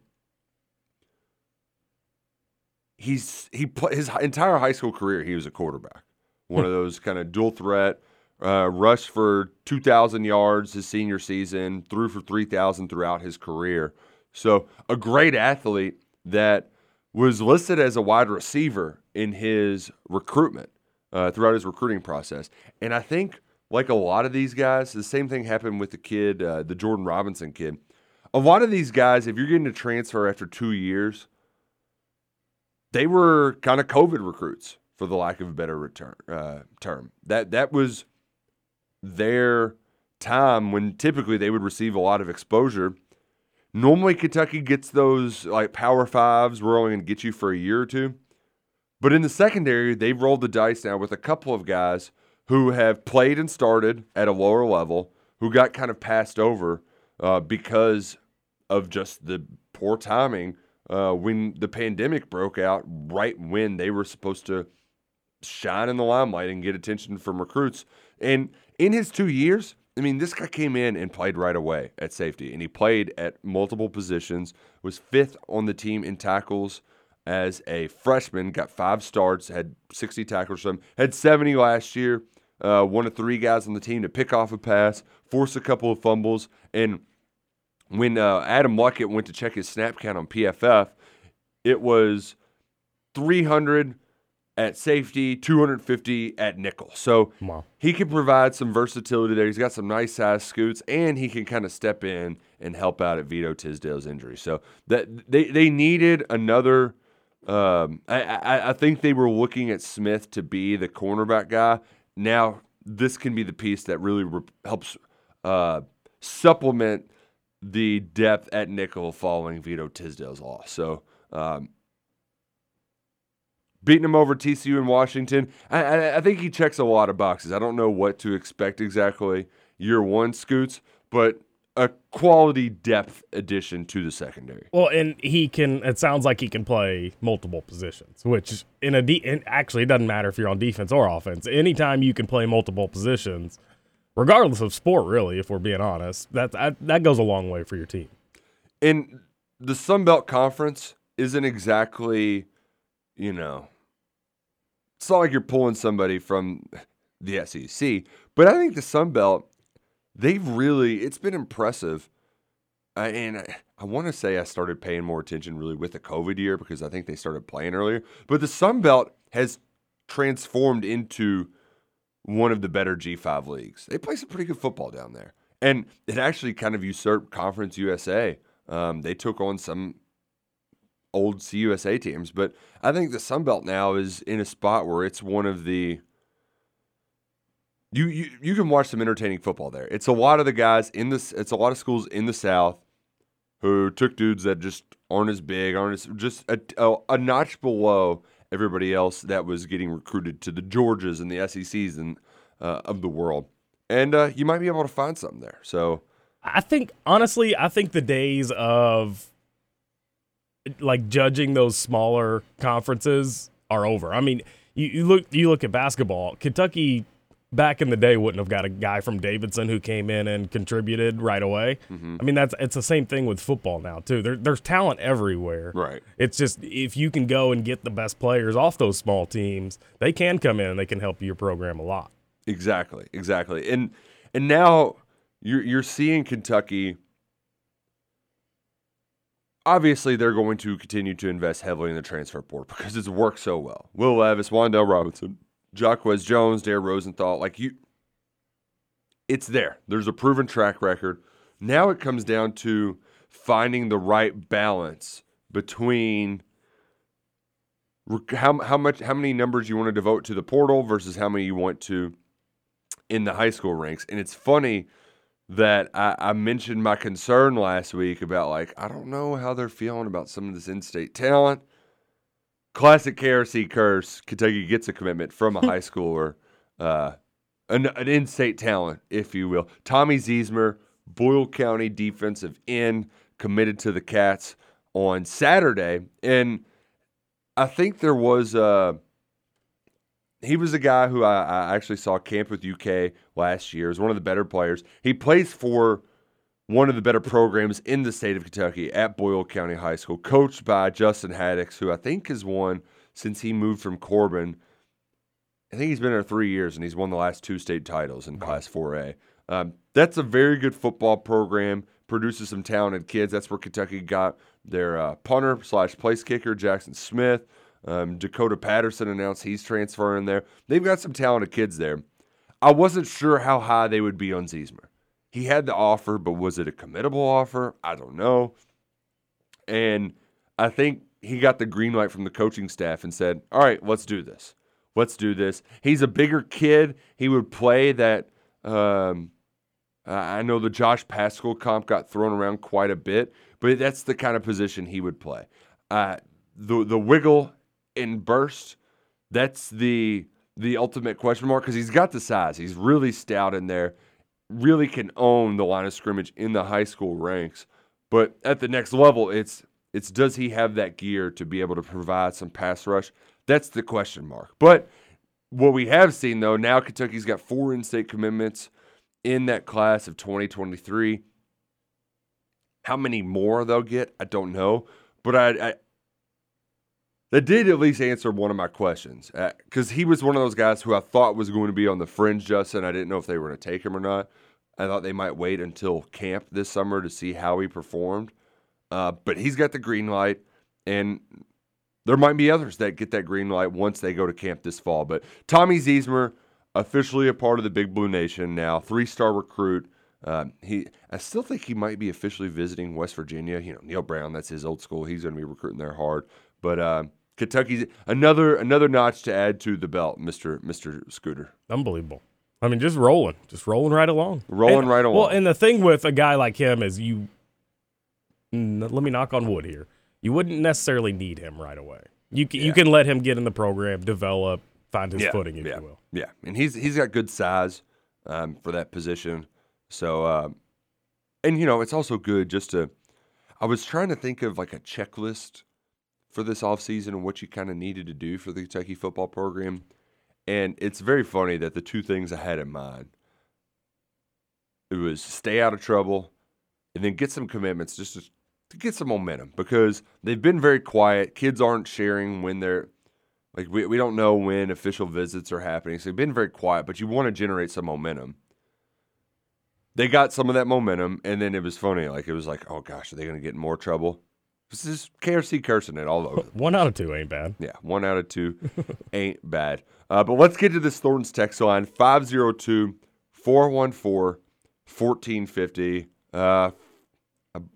he's he pla his entire high school career he was a quarterback, one of those kind of dual threat. Uh, rushed for two thousand yards his senior season, threw for three thousand throughout his career. So a great athlete that was listed as a wide receiver in his recruitment uh, throughout his recruiting process, and I think like a lot of these guys, the same thing happened with the kid, uh, the Jordan Robinson kid. A lot of these guys, if you're getting a transfer after two years, they were kind of COVID recruits, for the lack of a better return uh, term. That that was their time when typically they would receive a lot of exposure. Normally, Kentucky gets those like power fives. We're only going to get you for a year or two. But in the secondary, they've rolled the dice now with a couple of guys who have played and started at a lower level, who got kind of passed over uh, because of just the poor timing uh, when the pandemic broke out, right when they were supposed to shine in the limelight and get attention from recruits. And in his two years, I mean, this guy came in and played right away at safety, and he played at multiple positions, was fifth on the team in tackles as a freshman, got five starts, had 60 tackles from, had 70 last year, uh, one of three guys on the team to pick off a pass, force a couple of fumbles, and when uh, Adam Luckett went to check his snap count on PFF, it was 300 at safety, 250 at nickel. So Wow. he can provide some versatility there. He's got some nice size scoots, and he can kind of step in and help out at Vito Tisdale's injury. So that they they needed another. Um, I, I I think they were looking at Smith to be the cornerback guy. Now this can be the piece that really re- helps uh, supplement the depth at nickel following Vito Tisdale's loss. So. Um, beating him over TCU in Washington. I, I, I think he checks a lot of boxes. I don't know what to expect exactly year one, Scoots, but a quality depth addition to the secondary. Well, and he can. It sounds like he can play multiple positions, which in a de- in, actually it doesn't matter if you're on defense or offense. Anytime you can play multiple positions, regardless of sport, really, if we're being honest, that that, that goes a long way for your team. And the Sun Belt Conference isn't exactly, you know, it's not like you're pulling somebody from the SEC, but I think the Sun Belt, they've really, it's been impressive. Uh, and I, I want to say I started paying more attention really with the COVID year because I think they started playing earlier. But the Sun Belt has transformed into one of the better G5 leagues. They play some pretty good football down there. And it actually kind of usurped Conference USA. Um, they took on some old CUSA teams, but I think the Sun Belt now is in a spot where it's one of the you, you you can watch some entertaining football there. It's a lot of the guys in this. It's a lot of schools in the South who took dudes that just aren't as big, aren't as just a, a, a notch below everybody else that was getting recruited to the Georgias and the SECs and uh, of the world. And uh, you might be able to find something there. So I think honestly, I think the days of like judging those smaller conferences are over. I mean, you, you look you look at basketball. Kentucky back in the day wouldn't have got a guy from Davidson who came in and contributed right away. Mm-hmm. I mean, that's it's the same thing with football now too. There, there's talent everywhere. Right. It's just if you can go and get the best players off those small teams, they can come in and they can help your program a lot. Exactly, exactly. And and now you're you're seeing Kentucky. Obviously, they're going to continue to invest heavily in the transfer portal because it's worked so well. Will Levis, Wan'Dale Robinson, Jacquez Jones, Dare Rosenthal, like you, it's there. There's a proven track record. Now it comes down to finding the right balance between how how much how many numbers you want to devote to the portal versus how many you want to in the high school ranks. And it's funny that I, I mentioned my concern last week about like I don't know how they're feeling about some of this in-state talent. Classic KRC curse. Kentucky gets a commitment from a high schooler, uh, an, an in-state talent, if you will. Tommy Ziesmer, Boyle County defensive end, committed to the Cats on Saturday, and I think there was a he was a guy who I, I actually saw camp with UK last year. Is one of the better players. He plays for one of the better programs in the state of Kentucky at Boyle County High School, coached by Justin Haddix, who I think has won since he moved from Corbin. I think he's been there three years and he's won the last two state titles in Class 4A. Um, that's a very good football program. Produces some talented kids. That's where Kentucky got their uh, punter slash place kicker Jackson Smith. Um, Dakota Patterson announced he's transferring there. They've got some talented kids there. I wasn't sure how high they would be on Ziesmer. He had the offer, but was it a committable offer? I don't know. And I think he got the green light from the coaching staff and said, "All right, let's do this. Let's do this." He's a bigger kid. He would play that. Um, I know the Josh Paschal comp got thrown around quite a bit, but that's the kind of position he would play. Uh, the the wiggle and burst. That's the the ultimate question mark because he's got the size. He's really stout in there. Really can own the line of scrimmage in the high school ranks. But at the next level, it's it's does he have that gear to be able to provide some pass rush? That's the question mark. But what we have seen though, now Kentucky's got four in-state commitments in that class of 2023. How many more they'll get, I don't know. But I, I that did at least answer one of my questions because uh, he was one of those guys who I thought was going to be on the fringe, Justin. I didn't know if they were going to take him or not. I thought they might wait until camp this summer to see how he performed. Uh, but he's got the green light, and there might be others that get that green light once they go to camp this fall. But Tommy Ziesmer, officially a part of the Big Blue Nation now, three star recruit. Uh, he, I still think he might be officially visiting West Virginia. You know, Neal Brown, that's his old school. He's going to be recruiting there hard. But uh, Kentucky's another another notch to add to the belt, Mister Mister Scooter. Unbelievable. I mean, just rolling, just rolling right along, rolling and, right along. Well, and the thing with a guy like him is you. Let me knock on wood here. You wouldn't necessarily need him right away. You can, yeah. you can let him get in the program, develop, find his yeah, footing, if yeah, you will. Yeah, and he's he's got good size um, for that position. So, uh, and you know, it's also good just to. I was trying to think of like a checklist for this offseason and what you kind of needed to do for the Kentucky football program. And it's very funny that the two things I had in mind it was stay out of trouble and then get some commitments just to, to get some momentum because they've been very quiet. Kids aren't sharing when they're like we, we don't know when official visits are happening. So they've been very quiet, but you want to generate some momentum. They got some of that momentum, and then it was funny. Like it was like, oh gosh, are they going to get in more trouble? This is KRC cursing it all over. one out of two ain't bad. Yeah, one out of two ain't bad. Uh, but let's get to this Thornton's text line 502 414 1450. Uh,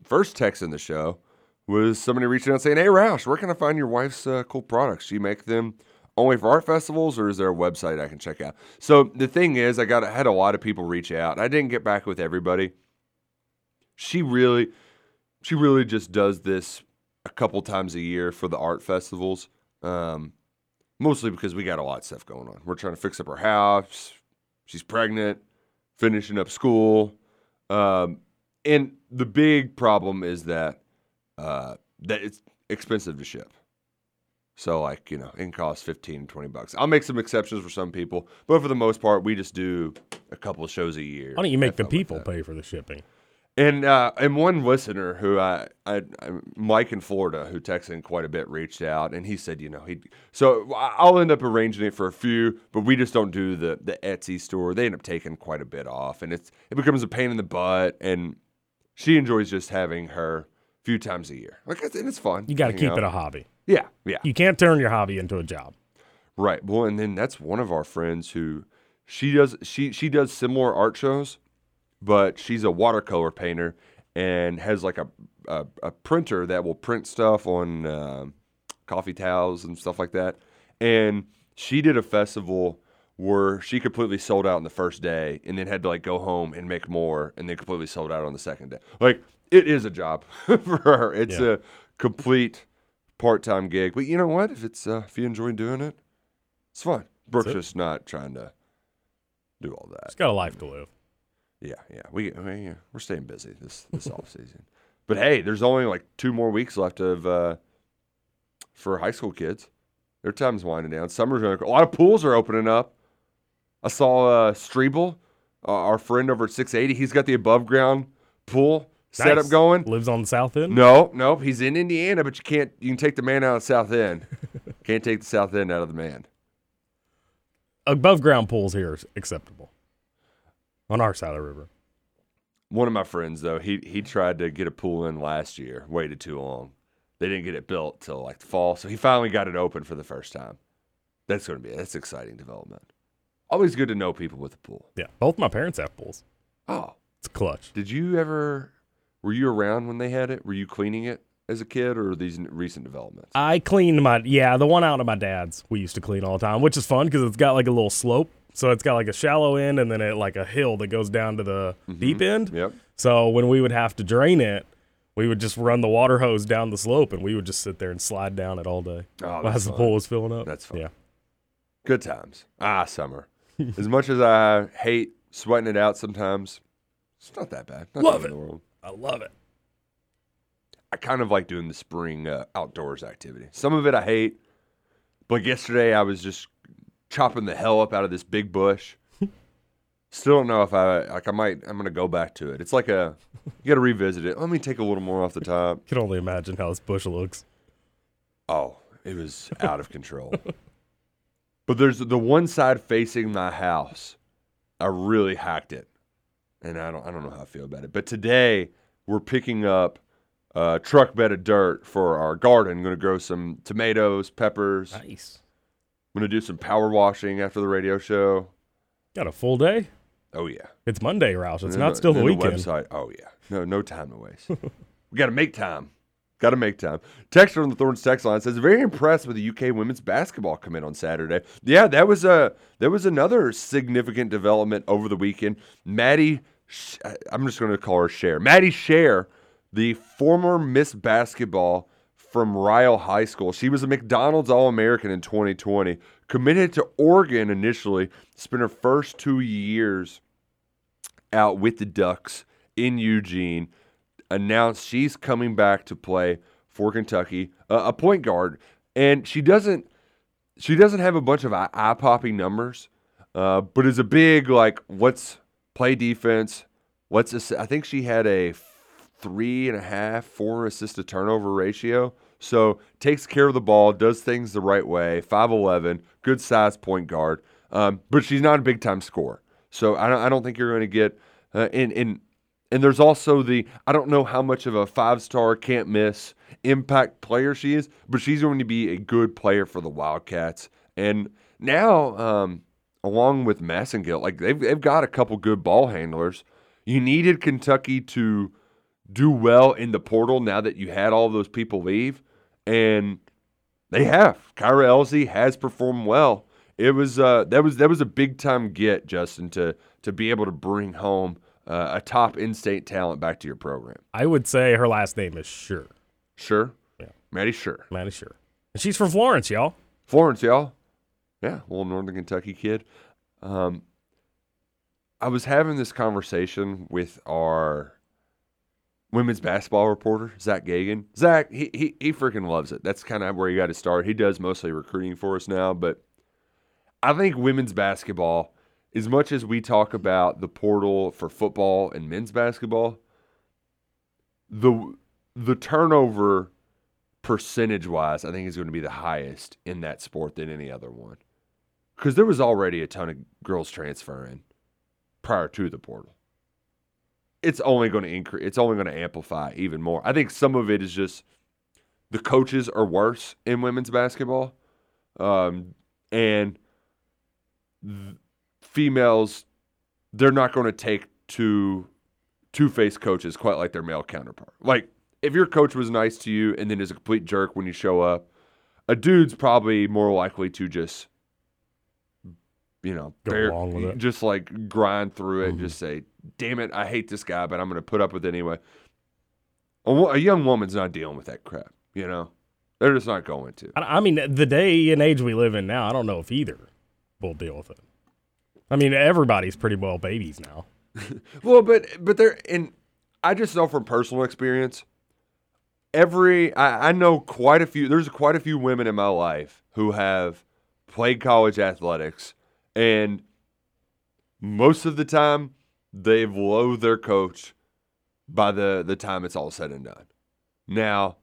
first text in the show was somebody reaching out saying, Hey, Roush, where can I find your wife's uh, cool products? Do you make them only for art festivals or is there a website I can check out? So the thing is, I got I had a lot of people reach out. I didn't get back with everybody. She really she really just does this a couple times a year for the art festivals. Um, mostly because we got a lot of stuff going on. We're trying to fix up our house. She's pregnant, finishing up school. Um, and the big problem is that uh, that it's expensive to ship. So like, you know, it can cost 15, 20 bucks. I'll make some exceptions for some people, but for the most part, we just do a couple of shows a year. Why don't you make the people pay for the shipping? And uh, and one listener who I, I, Mike in Florida who texted in quite a bit reached out and he said you know he so I'll end up arranging it for a few but we just don't do the the Etsy store. They end up taking quite a bit off and it's it becomes a pain in the butt and she enjoys just having her few times a year. Like and it's fun you got to keep out. it a hobby. Yeah yeah. You can't turn your hobby into a job. Right. Well and then that's one of our friends who she does she she does similar art shows but she's a watercolor painter and has like a a, a printer that will print stuff on uh, coffee towels and stuff like that. And she did a festival where she completely sold out on the first day and then had to like go home and make more and then completely sold out on the second day. Like it is a job for her. It's yeah. a complete part-time gig. But you know what? If it's uh, if you enjoy doing it, it's fun. Brooke's just not trying to do all that. She's got a life to live. Yeah, yeah. We, we we're staying busy this this off season. But hey, there's only like two more weeks left of uh, for high school kids. Their time's winding down. Summer's going. a lot of pools are opening up. I saw uh, Strebel, uh, our friend over at 680. He's got the above ground pool nice. setup going. Lives on the south end. No, no, he's in Indiana, but you can't. You can take the man out of the south end. can't take the south end out of the man. Above ground pools here is acceptable on our side of the river. One of my friends though, he he tried to get a pool in last year, waited too long. They didn't get it built till like the fall, so he finally got it open for the first time. That's going to be that's exciting development. Always good to know people with a pool. Yeah, both my parents have pools. Oh, It's clutch. did you ever? Were you around when they had it? Were you cleaning it as a kid, or these recent developments? I cleaned my yeah, the one out of my dad's. We used to clean all the time, which is fun because it's got like a little slope. So it's got like a shallow end and then it like a hill that goes down to the deep end. Mm-hmm. Yep. So when we would have to drain it, we would just run the water hose down the slope and we would just sit there and slide down it all day Oh, as the pool was filling up. That's fun. Yeah. Good times. Ah, summer. as much as I hate sweating it out sometimes, it's not that bad. Not Love it. the world. I love it. I kind of like doing the spring uh, outdoors activity. Some of it I hate, but yesterday I was just chopping the hell up out of this big bush. Still don't know if I like. I might. I'm gonna go back to it. It's like a. You got to revisit it. Let me take a little more off the top. Can only imagine how this bush looks. Oh, it was out of control. but there's the one side facing my house. I really hacked it, and I don't. I don't know how I feel about it. But today we're picking up a truck bed of dirt for our garden. Gonna grow some tomatoes, peppers. Nice. I'm gonna do some power washing after the radio show. Got a full day? Oh yeah. It's Monday, Roush. It's not still the weekend. website. Oh yeah. No, no time to waste. we got to make time. Got to make time. Texter on the Thorns text line says, "Very impressed with the UK women's basketball commit on Saturday. Yeah, that was a that was another significant development over the weekend. Maddie, I'm just going to call her Share. Maddie Share, the former Miss Basketball from Ryle High School. She was a McDonald's All American in 2020. Committed to Oregon initially. Spent her first two years out with the Ducks in Eugene. Announced she's coming back to play for Kentucky, uh, a point guard, and she doesn't. She doesn't have a bunch of eye popping numbers, uh, but is a big like let's play defense. Let's. I think she had a three and a half, four assist to turnover ratio. So takes care of the ball, does things the right way. Five eleven, good size point guard. Um, but she's not a big time scorer. So I don't, I don't think you're going to get uh, in in. And there's also the I don't know how much of a five star can't miss impact player she is, but she's going to be a good player for the Wildcats. And now, um, along with Massengill, like they've they've got a couple good ball handlers. You needed Kentucky to do well in the portal now that you had all those people leave, and they have. Kyra Elzy has performed well. It was uh, that was that was a big time get, Justin, to to be able to bring home uh, a top in-state talent back to your program. I would say her last name is Sure. Sure, Yeah. Maddie, sure. Maddie Scherr. And she's from Florence, y'all. Florence, y'all. Yeah, little Northern Kentucky kid. Um, I was having this conversation with our women's basketball reporter, Zach Geoghegan. Zach, he he, he freaking loves it. That's kind of where he got to start. He does mostly recruiting for us now, but I think women's basketball, as much as we talk about the portal for football and men's basketball, the the turnover percentage wise, I think is going to be the highest in that sport than any other one. Because there was already a ton of girls transferring prior to the portal. It's only going to increase. It's only going to amplify even more. I think some of it is just the coaches are worse in women's basketball, um, and females they're not going to take to two-faced coaches quite like their male counterpart. Like if your coach was nice to you and then is a complete jerk when you show up, a dude's probably more likely to just you know, bear- along with it. just like grind through it and just say, "Damn it, I hate this guy, but I'm going to put up with it anyway." A, a young woman's not dealing with that crap, you know. They're just not going to. I, I mean, the day and age we live in now, I don't know if either will deal with it. I mean, everybody's pretty well babies now. Well, but but they're and I just know from personal experience. Every I, I know quite a few. There's quite a few women in my life who have played college athletics, and most of the time they've loathed their coach by the the time it's all said and done. Now,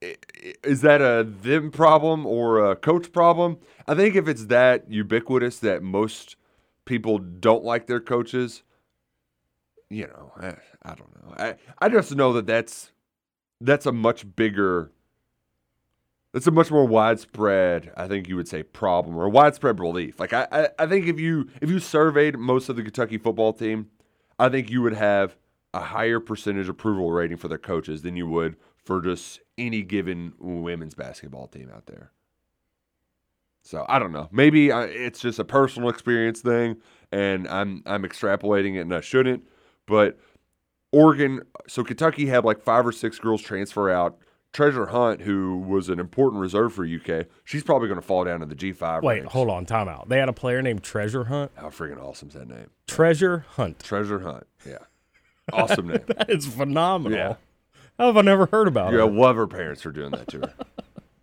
is that a them problem or a coach problem? I think if it's that ubiquitous that most people don't like their coaches, you know, I, I don't know. I, I just know that that's that's a much bigger it's a much more widespread, I think you would say, problem or widespread belief. Like I, I, I think if you if you surveyed most of the Kentucky football team, I think you would have a higher percentage approval rating for their coaches than you would for just any given women's basketball team out there. So I don't know. Maybe I, it's just a personal experience thing, and I'm I'm extrapolating it, and I shouldn't. But Oregon, so Kentucky had like five or six girls transfer out. Treasure Hunt, who was an important reserve for UK, she's probably going to fall down to the G5. Wait, ranks. hold on, time out. They had a player named Treasure Hunt. How freaking awesome is that name? Treasure Hunt. Treasure Hunt. Yeah. Awesome name. that is phenomenal. Yeah. How have I never heard about it? Yeah, love her parents for doing that to her.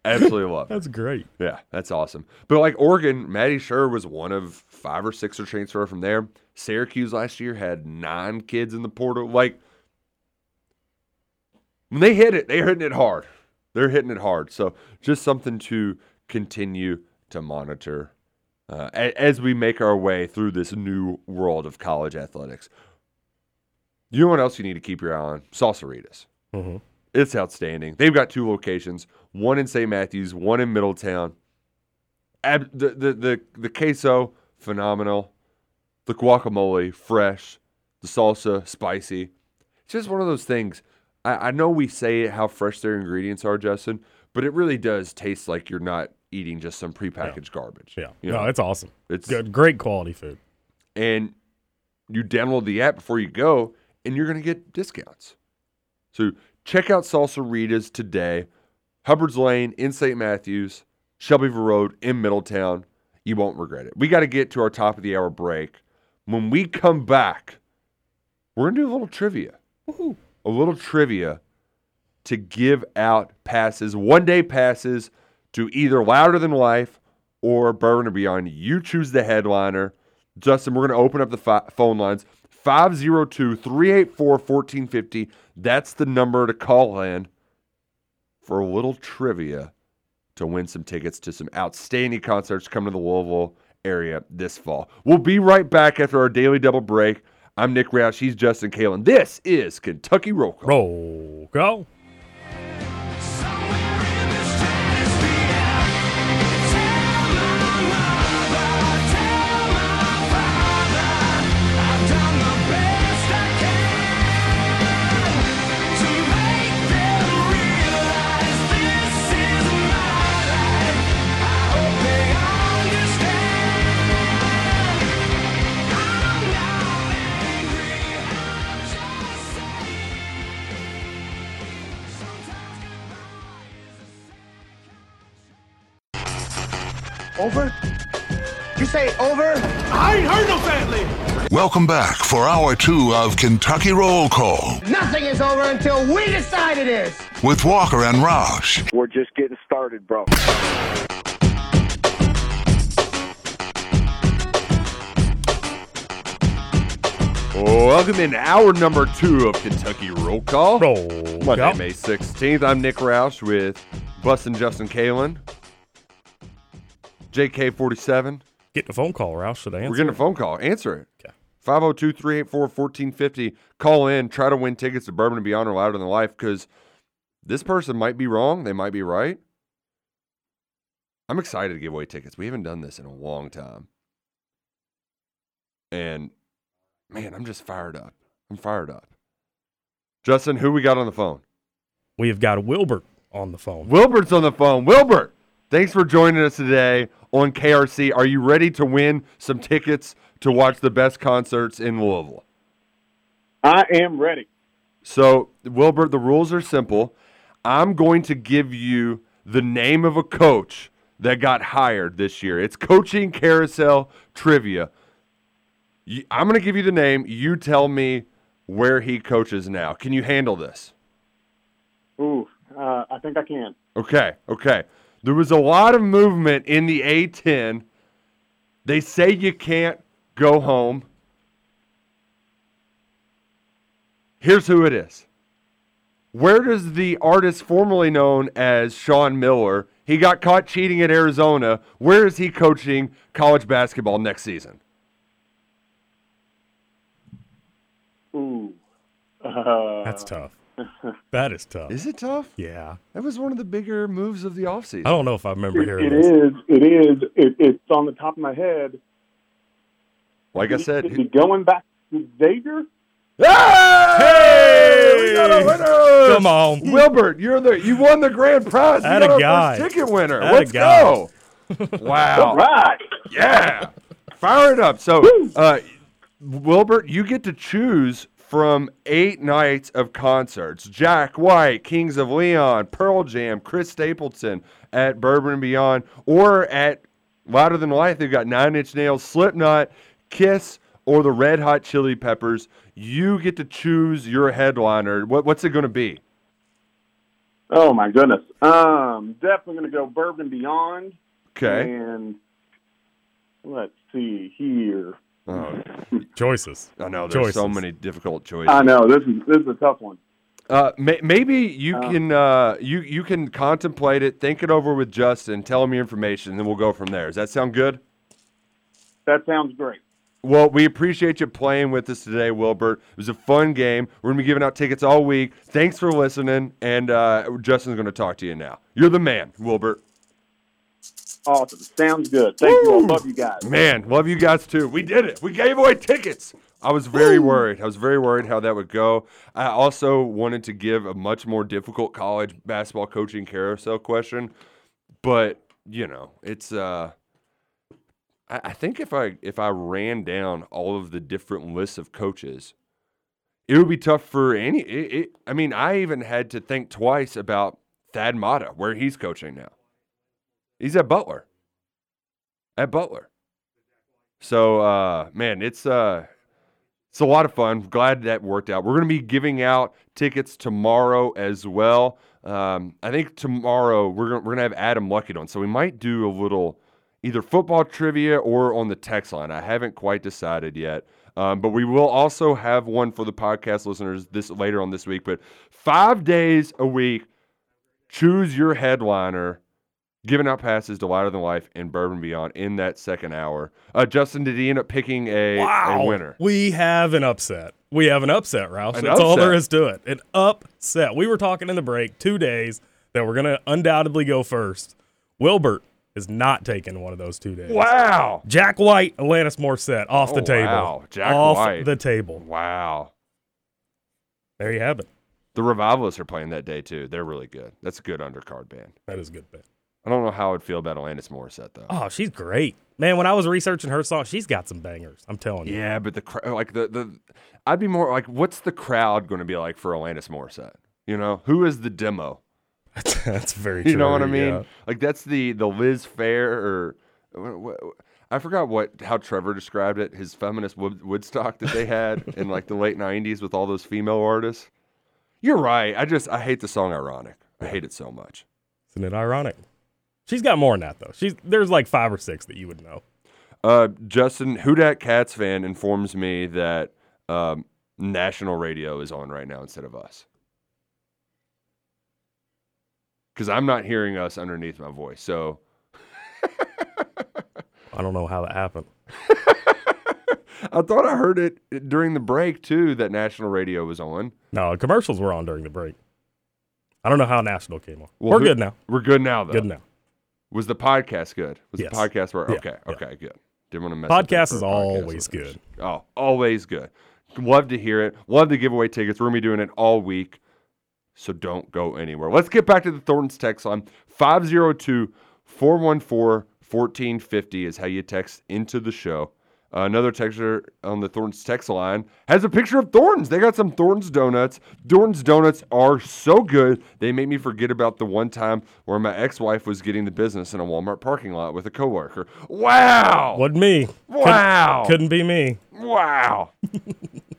Absolutely love her. That's great. Yeah, that's awesome. But like Oregon, Maddie Scherr was one of five or six to transfer from there. Syracuse last year had nine kids in the portal. Like when they hit it, they're hitting it hard. They're hitting it hard. So just something to continue to monitor uh, as we make our way through this new world of college athletics. You know what else you need to keep your eye on? Salsaritas. Mhm. It's outstanding. They've got two locations, one in St. Matthews, one in Middletown. Ab- the, the the the queso phenomenal, the guacamole fresh, the salsa spicy. It's just one of those things. I, I know we say how fresh their ingredients are, Justin, but it really does taste like you're not eating just some prepackaged garbage. Yeah. You no, know? it's awesome. It's Good, great quality food. and you download the app before you go, and you're going to get discounts. So check out Salsaritas today. Hubbard's Lane in St. Matthews, Shelbyville Road in Middletown. You won't regret it. We got to get to our top of the hour break. When we come back, we're going to do a little trivia. A little trivia to give out passes, one day passes to either Louder Than Life or Bourbon and Beyond. You choose the headliner. Justin, we're going to open up the fi- phone lines 502 384 1450. That's the number to call in for a little trivia to win some tickets to some outstanding concerts coming to the Louisville area this fall. We'll be right back after our daily double break. I'm Nick Roush. He's Justin Kalen. This is Kentucky Roll Call. Roll. Go. Welcome back for hour two of Kentucky Roll Call Nothing is over until we decide it is. with Walker and Roush. We're just getting started, bro. Welcome in hour number two of Kentucky Roll Call. Roll. Monday, Go. May 16th. I'm Nick Roush with Bustin' Justin Kalen. JK47. Get a phone call, Roush. Should answer? We're getting a phone call. Answer it. Okay. 502 384 1450. Call in. Try to win tickets to Bourbon and Beyond or Louder Than Life because this person might be wrong. They might be right. I'm excited to give away tickets. We haven't done this in a long time. And man, I'm just fired up. I'm fired up. Justin, who we got on the phone? We have got Wilbert on the phone. Wilbert's on the phone. Wilbert, thanks for joining us today on KRC. Are you ready to win some tickets to watch the best concerts in Louisville? I am ready. So, Wilbert, the rules are simple. I'm going to give you the name of a coach that got hired this year. It's coaching carousel trivia. I'm going to give you the name. You tell me where he coaches now. Can you handle this? Ooh, uh, I think I can. Okay, okay. There was a lot of movement in the A10. They say you can't go home. Here's who it is. Where does the artist formerly known as Sean Miller, he got caught cheating at Arizona, where is he coaching college basketball next season? Ooh. Uh, That's tough. That is tough. Is it tough? Yeah. That was one of the bigger moves of the offseason. I don't know if I remember It, hearing it this. is. It is. It, it's on the top of my head. Like I said, Is he going back to Xavier? Hey! We got a winner! Come on. Wilbert, you're the you won the grand prize. You Atta got our guy. first ticket winner. Atta Let's guy. go. Wow. All right. Yeah. Fire it up. So, uh, Wilbert, you get to choose from eight nights of concerts. Jack White, Kings of Leon, Pearl Jam, Chris Stapleton at Bourbon and Beyond, or at Louder Than Life. They've got Nine Inch Nails, Slipknot, Kiss, or the Red Hot Chili Peppers. You get to choose your headliner. What, what's it going to be? Oh my goodness. Um, definitely going to go Bourbon Beyond. Okay. And let's see here. Oh, Choices. I know there's so many difficult choices. I know this is this is a tough one. Uh, may, maybe you Uh, can uh, you you can contemplate it, think it over with Justin, tell him your information, and then we'll go from there. Does that sound good? That sounds great. Well, we appreciate you playing with us today, Wilbert. It was a fun game. We're gonna be giving out tickets all week. Thanks for listening, and uh, Justin's gonna talk to you now. You're the man, Wilbert. Awesome. Sounds good. Thank you all. Love you guys. Man, love you guys too. We did it. We gave away tickets. I was very worried. I was very worried how that would go. I also wanted to give a much more difficult college basketball coaching carousel question, but you know, it's uh I, I think if I if I ran down all of the different lists of coaches, it would be tough for any it, it, I mean, I even had to think twice about Thad Matta, where he's coaching now. He's at Butler. At Butler. So uh man, it's uh it's a lot of fun. Glad that worked out. We're going to be giving out tickets tomorrow as well. Um, I think tomorrow we're gonna, we're to have Adam Luckett on, so we might do a little either football trivia or on the text line. I haven't quite decided yet, um, but we will also have one for the podcast listeners this later on this week. But five days a week, choose your headliner. Giving out passes to Louder Than Life and Bourbon Beyond in that second hour. Uh, Justin, did he end up picking a, a winner? We have an upset. We have an upset, Roush. An That's all there is to it. An upset. We were talking in the break two days that we're going to undoubtedly go first. Wilbert is not taking one of those two days. Wow. Jack White, Alanis Morissette off Oh, the table. wow. Jack off White. the table. Wow. There you have it. The Revivalists are playing that day too. They're really good. That's a good undercard band. That is a good band. I don't know how I'd feel about Alanis Morissette though. Oh, she's great. Man, when I was researching her song, she's got some bangers. I'm telling you. Yeah, but the cra- like the the I'd be more like, what's the crowd going to be like for Alanis Morissette? You know, who is the demo? That's very true. You know what I mean? yeah. Like that's the the Liz Fair or what, what, I forgot what how Trevor described it. His feminist wood, Woodstock that they had in like the late '90s with all those female artists. You're right. I just I hate the song "Ironic." I hate it so much. Isn't it ironic? She's got more than that though. She's there's like five or six that you would know. Uh, Justin, Hudak Cats fan informs me that um, national radio is on right now instead of us. Because I'm not hearing us underneath my voice. So I don't know how that happened. I thought I heard it during the break too that national radio was on. No, commercials were on during the break. I don't know how national came on. Well, we're who- good now. We're good now, though. Good now. Was the podcast good? Was Yes. the podcast where? Yeah, Okay, yeah. okay, good. Didn't want to mess. Podcast is podcast always listeners. good. Oh, always good. Love to hear it. Love to give away tickets. We're gonna be doing it all week, so don't go anywhere. Let's get back to the Thornton's text line 502-414-1450 is how you text into the show. Uh, another texter on the Thornton's text line has a picture of Thornton's. They got some Thornton's donuts. Thornton's donuts are so good, they make me forget about the one time where my ex-wife was getting the business in a Walmart parking lot with a coworker. Wow! Wasn't me. Wow! Couldn't, couldn't be me. Wow.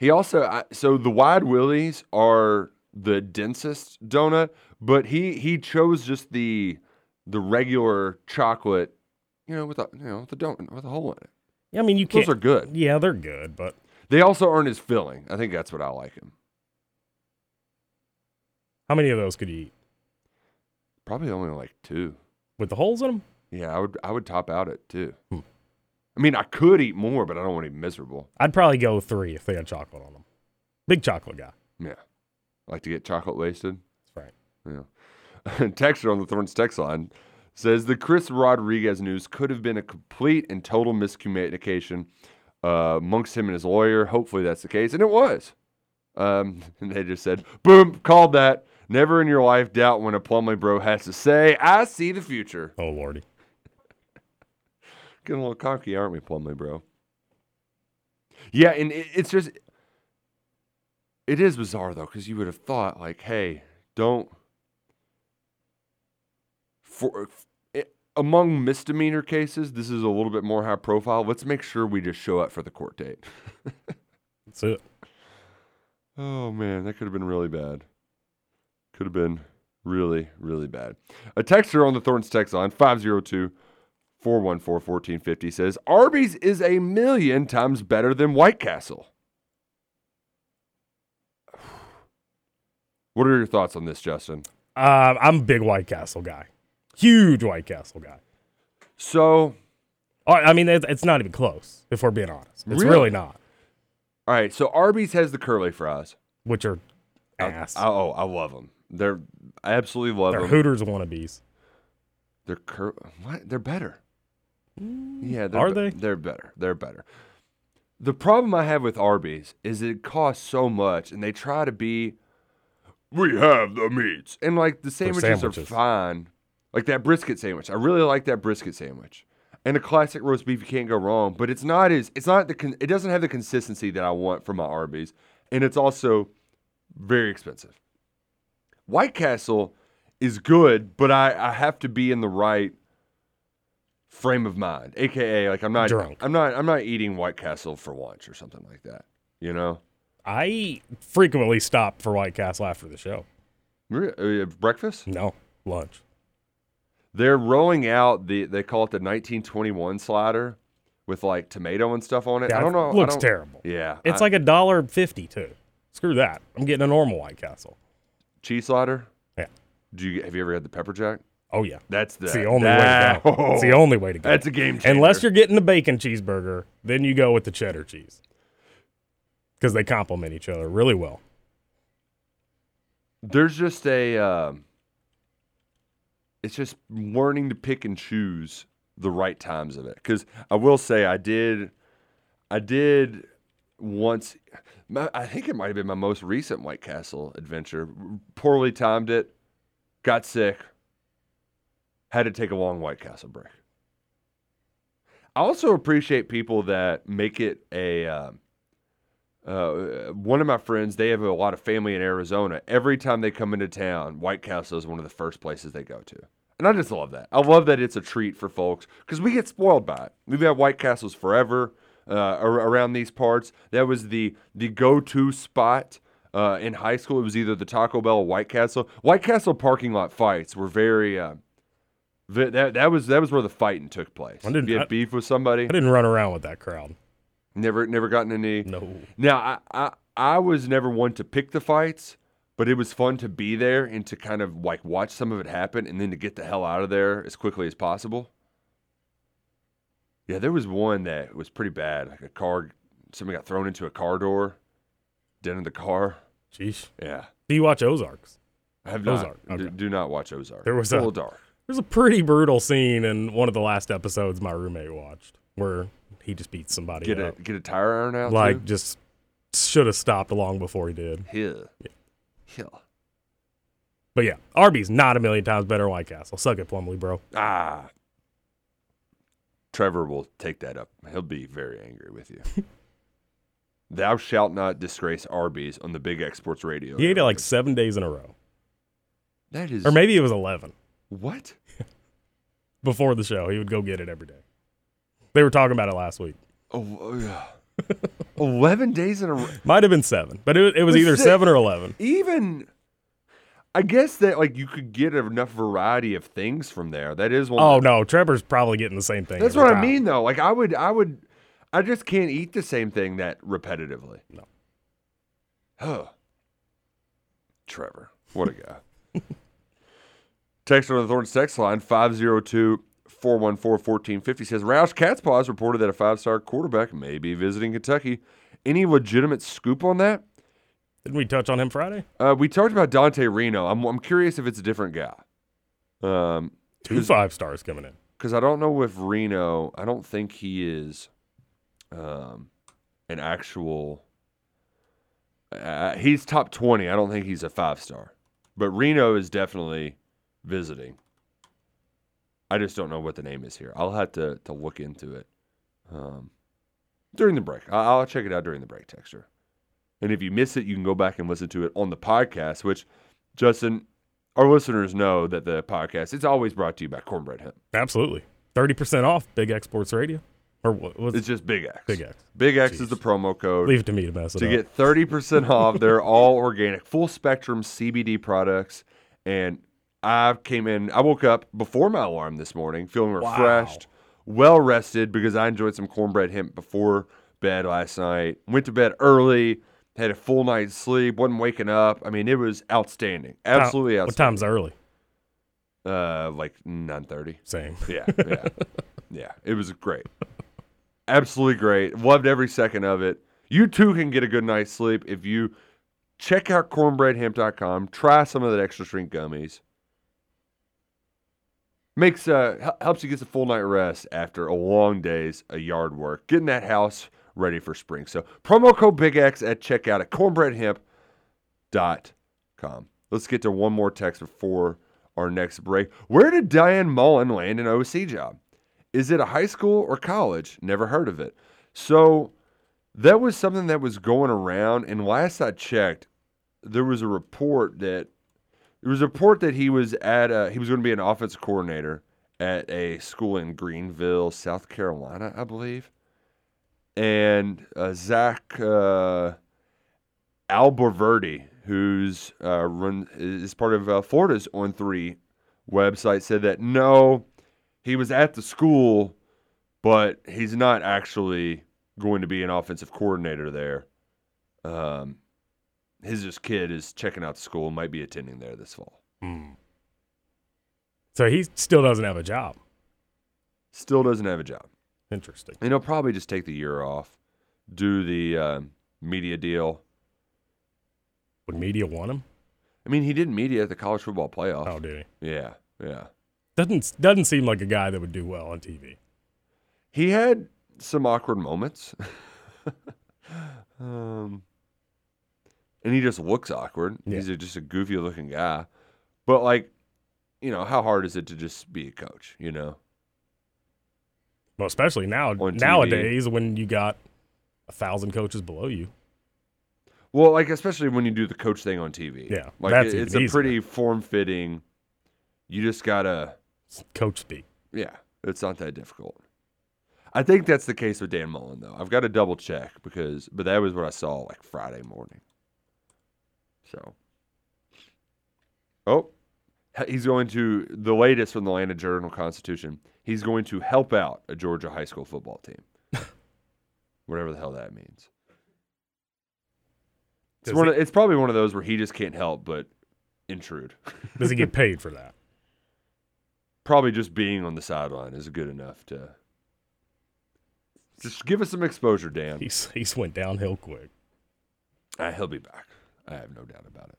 he also I, so the wide willies are the densest donut, but he he chose just the the regular chocolate, you know, with a you know with a donut with a hole in it. Yeah, I mean, you can't. Those are good. Yeah, they're good, but They also aren't as filling. I think that's what I like him. how many of those could you eat Probably only like two. with the holes in them? Yeah, I would I would top out at two. Hmm. I mean, I could eat more, but I don't want to be miserable. I'd probably go three if they had chocolate on them. Big chocolate guy. Yeah. Like to get chocolate wasted. That's right. Yeah. Texture on the Thorns text line says the Chris Rodriguez news could have been a complete and total miscommunication uh, amongst him and his lawyer. Hopefully that's the case, and it was. Um, and they just said, "Boom, called that." Never in your life doubt when a Plumley bro has to say, "I see the future." Oh lordy, getting a little cocky, aren't we, Plumley bro? Yeah, and it, it's just it is bizarre though, because you would have thought like, hey, don't for it, eh, among misdemeanor cases, this is a little bit more high profile. Let's make sure we just show up for the court date. That's it. Oh man, that could have been really bad. Could have been really, really bad. A texter on the Thornton's text line 502 414 1450 says Arby's is a million times better than White Castle. What are your thoughts on this, Justin? Uh, I'm a big White Castle guy, huge White Castle guy. So, oh, I mean, it's not even close. If we're being honest, it's really, really not. All right, so Arby's has the curly fries, which are ass. I, oh, I love them. They're I absolutely love them. They're them. Hooters wannabes. They're cur- what? They're better. Mm. Yeah, are be- they? They're better. They're better. The problem I have with Arby's is it costs so much, and they try to be. We have the meats, and like the sandwiches, sandwiches. are fine. Like that brisket sandwich, I really like that brisket sandwich, and a classic roast beef. You can't go wrong, but it's not as it's not the con- it doesn't have the consistency that I want from my Arby's, and it's also very expensive. White Castle is good, but I, I have to be in the right frame of mind, aka like I'm not drunk. I'm not I'm not eating White Castle for lunch or something like that. You know, I frequently stop for White Castle after the show. Uh, breakfast? No, lunch. They're rolling out the they call it the 1921 slider with like tomato and stuff on it. Yeah, I don't know. Looks don't, terrible. Yeah, it's I, like a dollar fifty too. Screw that. I'm getting a normal White Castle. Cheese slider. Yeah. Do you have you ever had the pepper jack? Oh yeah, that's the, it's the only that, way to go. It's the only way to go. That's a game changer. Unless you're getting the bacon cheeseburger, then you go with the cheddar cheese because they complement each other really well. There's just a, uh, it's just learning to pick and choose the right times of it. Because I will say, I did, I did once. I think it might have been my most recent White Castle adventure. Poorly timed it, got sick, had to take a long White Castle break. I also appreciate people that make it a. Uh, uh, one of my friends, they have a lot of family in Arizona. Every time they come into town, White Castle is one of the first places they go to. And I just love that. I love that it's a treat for folks because we get spoiled by it. We've had White Castles forever uh, around these parts. That was the the go to spot uh, in high school. It was either the Taco Bell or White Castle. White Castle parking lot fights were very. That that was that was where the fighting took place. I didn't you had beef with somebody. I didn't run around with that crowd. Never never gotten any. No. Now I, I I was never one to pick the fights, but it was fun to be there and to kind of like watch some of it happen and then to get the hell out of there as quickly as possible. Yeah, there was one that was pretty bad. Like a car, somebody got thrown into a car door, dead in the car. Jeez. Yeah. Do you watch Ozarks? I have Ozark. not. Okay. Do, do not watch Ozark. There was it's a little dark. There's a pretty brutal scene in one of the last episodes my roommate watched where he just beats somebody Get up. a get a tire iron out. like too? just should have stopped long before he did. Yeah. Yeah. Yeah. But yeah, Arby's not a million times better than White Castle. Suck it, Plumley, bro. Ah. Trevor will take that up. He'll be very angry with you. Thou shalt not disgrace Arby's on the Big X Sports Radio. He ate it like seven days in a row. That is Or maybe it was 11 what? Before the show. He would go get it every day. They were talking about it last week. Oh, yeah. Eleven days in a row. Might have been seven, but it, it was Was either it- seven or 11. Even, I guess that like you could get enough variety of things from there. That is one. Oh, no. Trevor's probably getting the same thing. That's what I mean, though. Like I would, I would, I just can't eat the same thing that repetitively. No. Huh. Trevor, what a guy. Text on the Thornton's text line 502 414 1450 says Roush Catspaws reported that a five star quarterback may be visiting Kentucky. Any legitimate scoop on that? Didn't we touch on him Friday? Uh, we talked about Dante Reno. I'm I'm curious if it's a different guy. Um, Two five stars coming in. because I don't know if Reno. I don't think he is, um, an actual. Uh, he's top twenty. I don't think he's a five star, but Reno is definitely visiting. I just don't know what the name is here. I'll have to to look into it um, during the break. I'll check it out during the break, Texture. And if you miss it, you can go back and listen to it on the podcast. Which, Justin, our listeners know that the podcast it's always brought to you by Cornbread Hemp. Absolutely. 30% off Big X Sports Radio. Or what was It's just Big X. Big X. Big X is the promo code. Leave it to me to mess it to up. get 30% off. They're all organic, full spectrum CBD products. And I came in, I woke up before my alarm this morning feeling refreshed, well rested because I enjoyed some cornbread hemp before bed last night. Went to bed early, had a full night's sleep, wasn't waking up. I mean, it was outstanding. Absolutely What outstanding. time's early? Uh, like 9.30. Same. Yeah, yeah, yeah. It was great. Absolutely great. Loved every second of it. You too can get a good night's sleep if you check out cornbreadhemp.com. Try some of that extra strength gummies. Makes uh helps you get a full night rest after a long days of yard work. Getting that house ready for spring. So promo code Big X at checkout at cornbreadhemp.com. Let's get to one more text before our next break. Where did Dan Mullen land an OC job? Is it a high school or college? Never heard of it. So that was something that was going around. And last I checked, there was a report that there was a report that he was at a, he was going to be an offensive coordinator at a school in Greenville, South Carolina, I believe. And uh, Zach uh, Abolverdi, who's uh, run is part of uh, Florida's On Three website, said that no, he was at the school, but he's not actually going to be an offensive coordinator there. Um, his just kid is checking out the school, might be attending there this fall. Hmm. So he still doesn't have a job. Still doesn't have a job. Interesting. And he'll probably just take the year off, do the um, media deal. Would media want him? I mean, he did media at the college football playoff. Oh, did he? Yeah, yeah. Doesn't doesn't seem like a guy that would do well on TV. He had some awkward moments. um, and he just looks awkward. He's a, just a goofy looking guy. But, like, you know, how hard is it to just be a coach, you know? Well, especially now nowadays when you got a thousand coaches below you. Well, like, especially when you do the coach thing on TV. Yeah, Like, it- it's a easier. pretty form fitting. You just got to. Coach speak. Yeah, it's not that difficult. I think that's the case with Dan Mullen, though. I've got to double check because, but that was what I saw like Friday morning. So, oh, he's going to the latest from the Atlanta Journal Constitution. He's going to help out a Georgia high school football team, whatever the hell that means. It's one. Of, it's probably one of those where he just can't help but intrude. Does he get paid for that? probably just being on the sideline is good enough to just give us some exposure, Dan. He's he's went downhill quick. Uh, he'll be back. I have no doubt about it.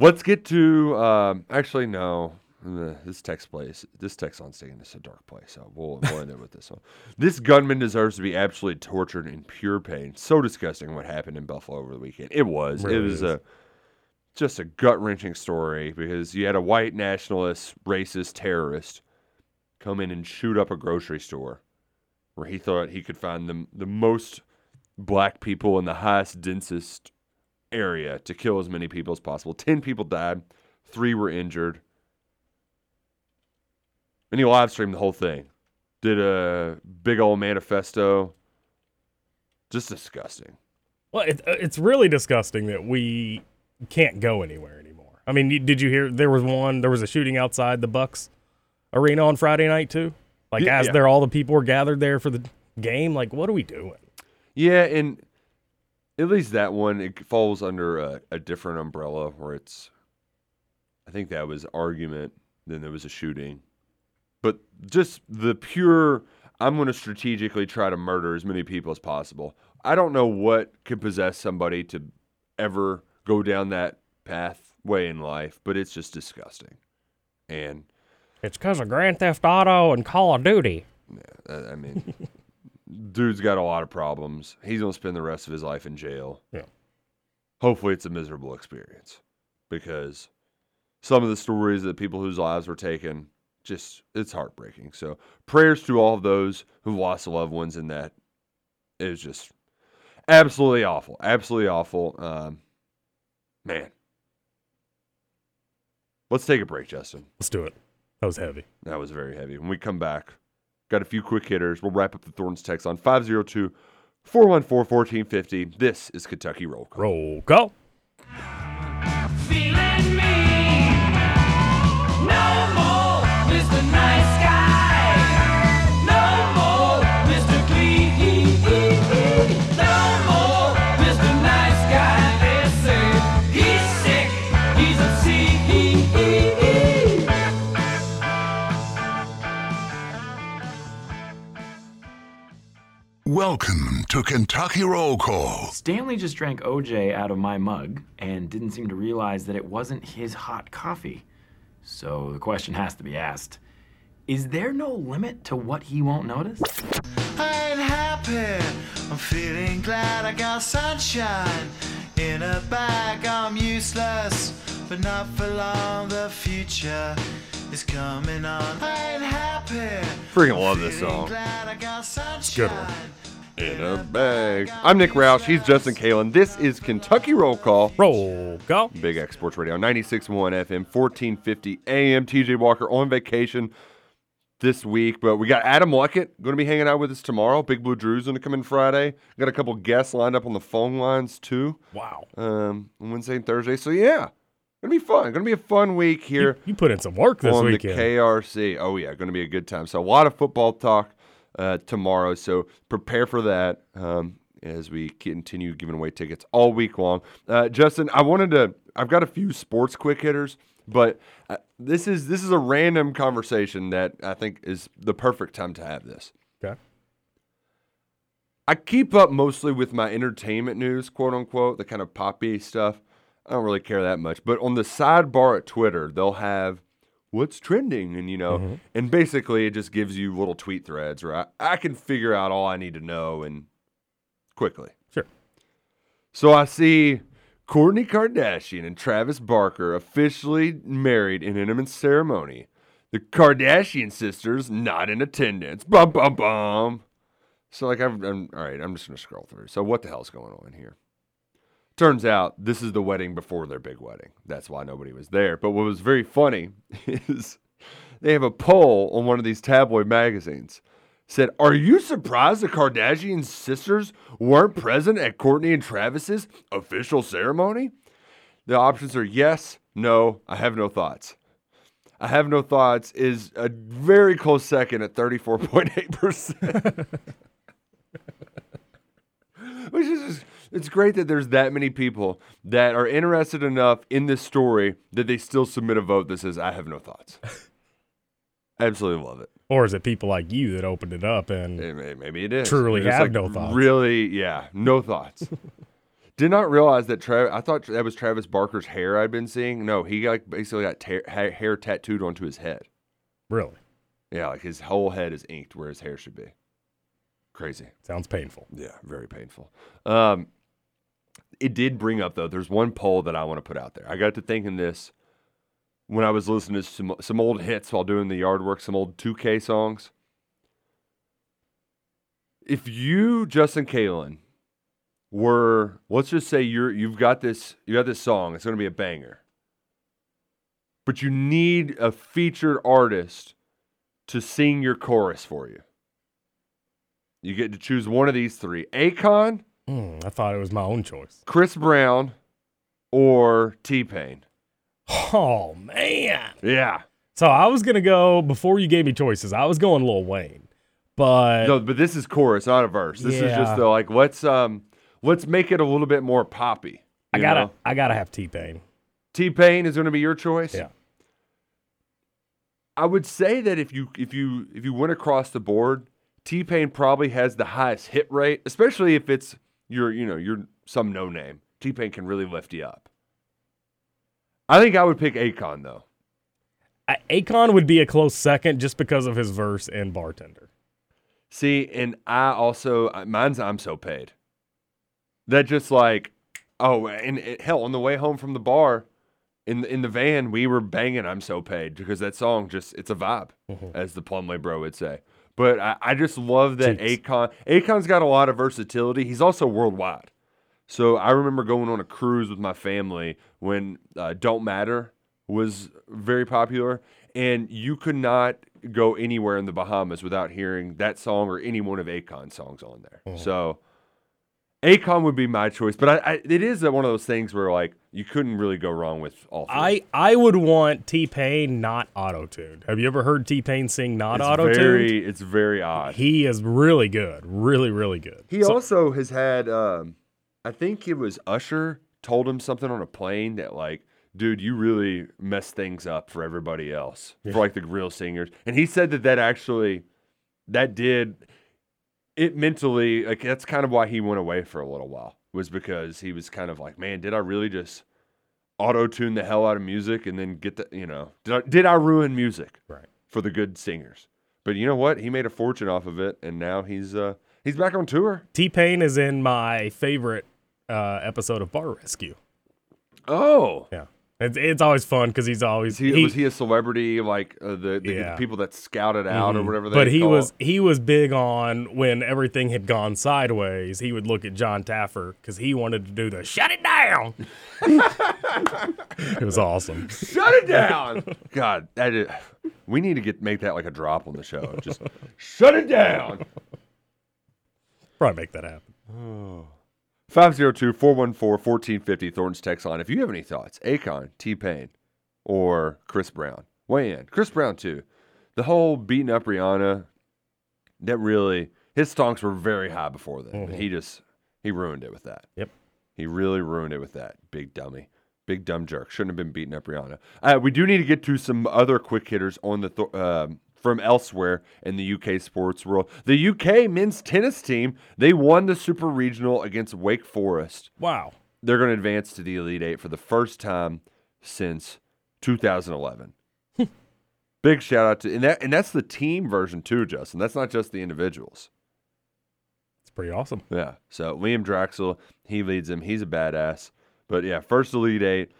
Let's get to. Um, actually, no. This text place, this text on stage is a dark place, so we'll, we'll end it with this one. This gunman deserves to be absolutely tortured in pure pain. So disgusting what happened in Buffalo over the weekend. It was. it was is. a just a gut wrenching story because you had a white nationalist, racist terrorist come in and shoot up a grocery store where he thought he could find the the most black people in the highest, densest area to kill as many people as possible. Ten people died, three were injured. And he live streamed the whole thing. Did a big old manifesto. Just disgusting. Well, it, uh, it's really disgusting that we can't go anywhere anymore. I mean, did you hear there was one? There was a shooting outside the Bucks arena on Friday night too. Like Yeah, as yeah. there, all the people were gathered there for the game. Like, what are we doing? Yeah, and at least that one it falls under a, a different umbrella where it's. I think that was argument. Then there was a shooting, but just the pure. I'm going to strategically try to murder as many people as possible. I don't know what could possess somebody to ever go down that pathway in life, but it's just disgusting. And It's because of Grand Theft Auto and Call of Duty. uh, I mean, dude's got a lot of problems. He's gonna spend the rest of his life in jail. Yeah. Hopefully, it's a miserable experience because some of the stories that people whose lives were taken, just it's heartbreaking. So prayers to all of those who've lost loved ones in that. It was just absolutely awful, absolutely awful. Um, man, let's take a break, Justin. Let's do it. That was heavy. That was very heavy. When we come back, got a few quick hitters. We'll wrap up the Thornton's text on 502 414 1450. This is Kentucky Roll Call. Roll call. Welcome to Kentucky Roll Call. Stanley just drank OJ out of my mug and didn't seem to realize that it wasn't his hot coffee. So the question has to be asked Is there no limit to what he won't notice? I ain't happy. I'm feeling glad I got sunshine in a bag. I'm useless, but not for long. The future is coming on. I ain't happy. Freaking love this song. Glad I got sunshine. Good one. In a bag. I'm Nick Roush. He's Justin Kalen. This is Kentucky Roll Call. Roll call. Big X Sports Radio, 96.1 FM, 1450 AM. TJ Walker on vacation this week, but we got Adam Luckett going to be hanging out with us tomorrow. Big Blue Drew's going to come in Friday. Got a couple guests lined up on the phone lines too. Wow. Um, Wednesday and Thursday. So yeah, gonna be fun. Gonna be a fun week here. You put in some work this on weekend. the KRC. Oh yeah, going to be a good time. So a lot of football talk uh, tomorrow. So prepare for that um, as we continue giving away tickets all week long. Uh, Justin, I wanted to. I've got a few sports quick hitters, but uh, this is this is a random conversation that I think is the perfect time to have this. Okay. I keep up mostly with my entertainment news, quote unquote, the kind of poppy stuff. I don't really care that much. But on the sidebar at Twitter, they'll have what's trending, and you know, mm-hmm. and basically it just gives you little tweet threads, right? I can figure out all I need to know and quickly. Sure. So I see Kourtney Kardashian and Travis Barker officially married in intimate ceremony. The Kardashian sisters not in attendance. Bum bum bum. So like I'm, I'm all right. I'm just gonna scroll through. So what the hell's going on here? Turns out this is the wedding before their big wedding. That's why nobody was there. But what was very funny is they have a poll on one of these tabloid magazines. Said, "Are you surprised the Kardashian sisters weren't present at Kourtney and Travis's official ceremony?" The options are yes, no, I have no thoughts. I have no thoughts is a very close second at 34.8%. Which is just, it's great that there's that many people that are interested enough in this story that they still submit a vote that says I have no thoughts. Absolutely love it. Or is it people like you that opened it up and Eh, may- Maybe it is. truly have like no thoughts? Really, yeah, no thoughts. Did not realize that Travis. I thought that was Travis Barker's hair I'd been seeing. No, he like basically got ta- ha- hair tattooed onto his head. Really? Yeah, like his whole head is inked where his hair should be. Crazy. Sounds painful. Yeah, very painful. Um, it did bring up though. There's one poll that I want to put out there. I got to thinking this when I was listening to some some old hits while doing the yard work, some old 2K songs. If you, Justin Kalen, were let's just say you're you've got this you got this song, it's gonna be a banger. But you need a featured artist to sing your chorus for you. You get to choose one of these three. Akon, Hmm, I thought it was my own choice. Chris Brown, or T Pain. Oh man. Yeah. So I was gonna go before you gave me choices. I was going Lil Wayne, but No, but this is chorus, not a verse. This is just the like let's um let's make it a little bit more poppy. I gotta know? I gotta have T Pain. T Pain is gonna be your choice. Yeah. I would say that if you if you if you went across the board, T Pain probably has the highest hit rate, especially if it's your you know you're some no name. T Pain can really lift you up. I think I would pick Akon though. Akon would be a close second just because of his verse in Bartender. See, and I also mine's I'm so paid. That just like, oh, and it, hell, on the way home from the bar, in the, in the van, we were banging "I'm so paid" because that song just it's a vibe, Mhm. as the Plumley bro would say. But I, I just love that Cheeks. Akon. Akon's got a lot of versatility. He's also worldwide. So I remember going on a cruise with my family when uh, "Don't Matter" was very popular, and you could not go anywhere in the Bahamas without hearing that song or any one of Akon's songs on there. So Akon would be my choice, but I, I, it is one of those things where like you couldn't really go wrong with all three. I I would want T Pain not auto tuned. Have you ever heard T Pain sing not auto tuned? very, it's very odd. He is really good, really really good. He So- also has had, um, I think it was Usher told him something on a plane that like, dude, you really messed things up for everybody else, Yeah. for like the real singers. And he said that that actually, that did it mentally. Like that's kind of why he went away for a little while was because he was kind of like, man, did I really just auto tune the hell out of music and then get the, you know, did I, did I ruin music right for the good singers? But you know what? He made a fortune off of it, and now he's uh he's back on tour. T Pain is in my favorite uh, episode of Bar Rescue. Oh, Yeah, it's, it's always fun because he's always he, was he a celebrity like uh, the, the Yeah. people that scouted out or Mhm. whatever? They But he was it? he was big on when everything had gone sideways. He would look at Jon Taffer because he wanted to do the shut it down. it was awesome. Shut it down. God, that is, we need to get make that like a drop on the show. Just shut it down. Probably make that happen. 502 414 1450 Thornton's text line. If you have any thoughts, Akon, T Pain, or Chris Brown, weigh in. Chris Brown, too. The whole beating up Rihanna, that really, his stonks were very high before then. but Mhm. He just, he ruined it with that. Yep. He really ruined it with that. Big dummy. Big dumb jerk. Shouldn't have been beating up Rihanna. Uh, we do need to get to some other quick hitters on the th- um from elsewhere in the UK sports world. The UK men's tennis team they won the Super Regional against Wake Forest. Wow. They're going to advance to the Elite Eight for the first time since 2011. Big shout out to and that and that's the team version too, Justin. That's not just the individuals. It's pretty awesome. Yeah. So Liam Draxel, he leads them. He's a badass. But yeah, first Elite Eight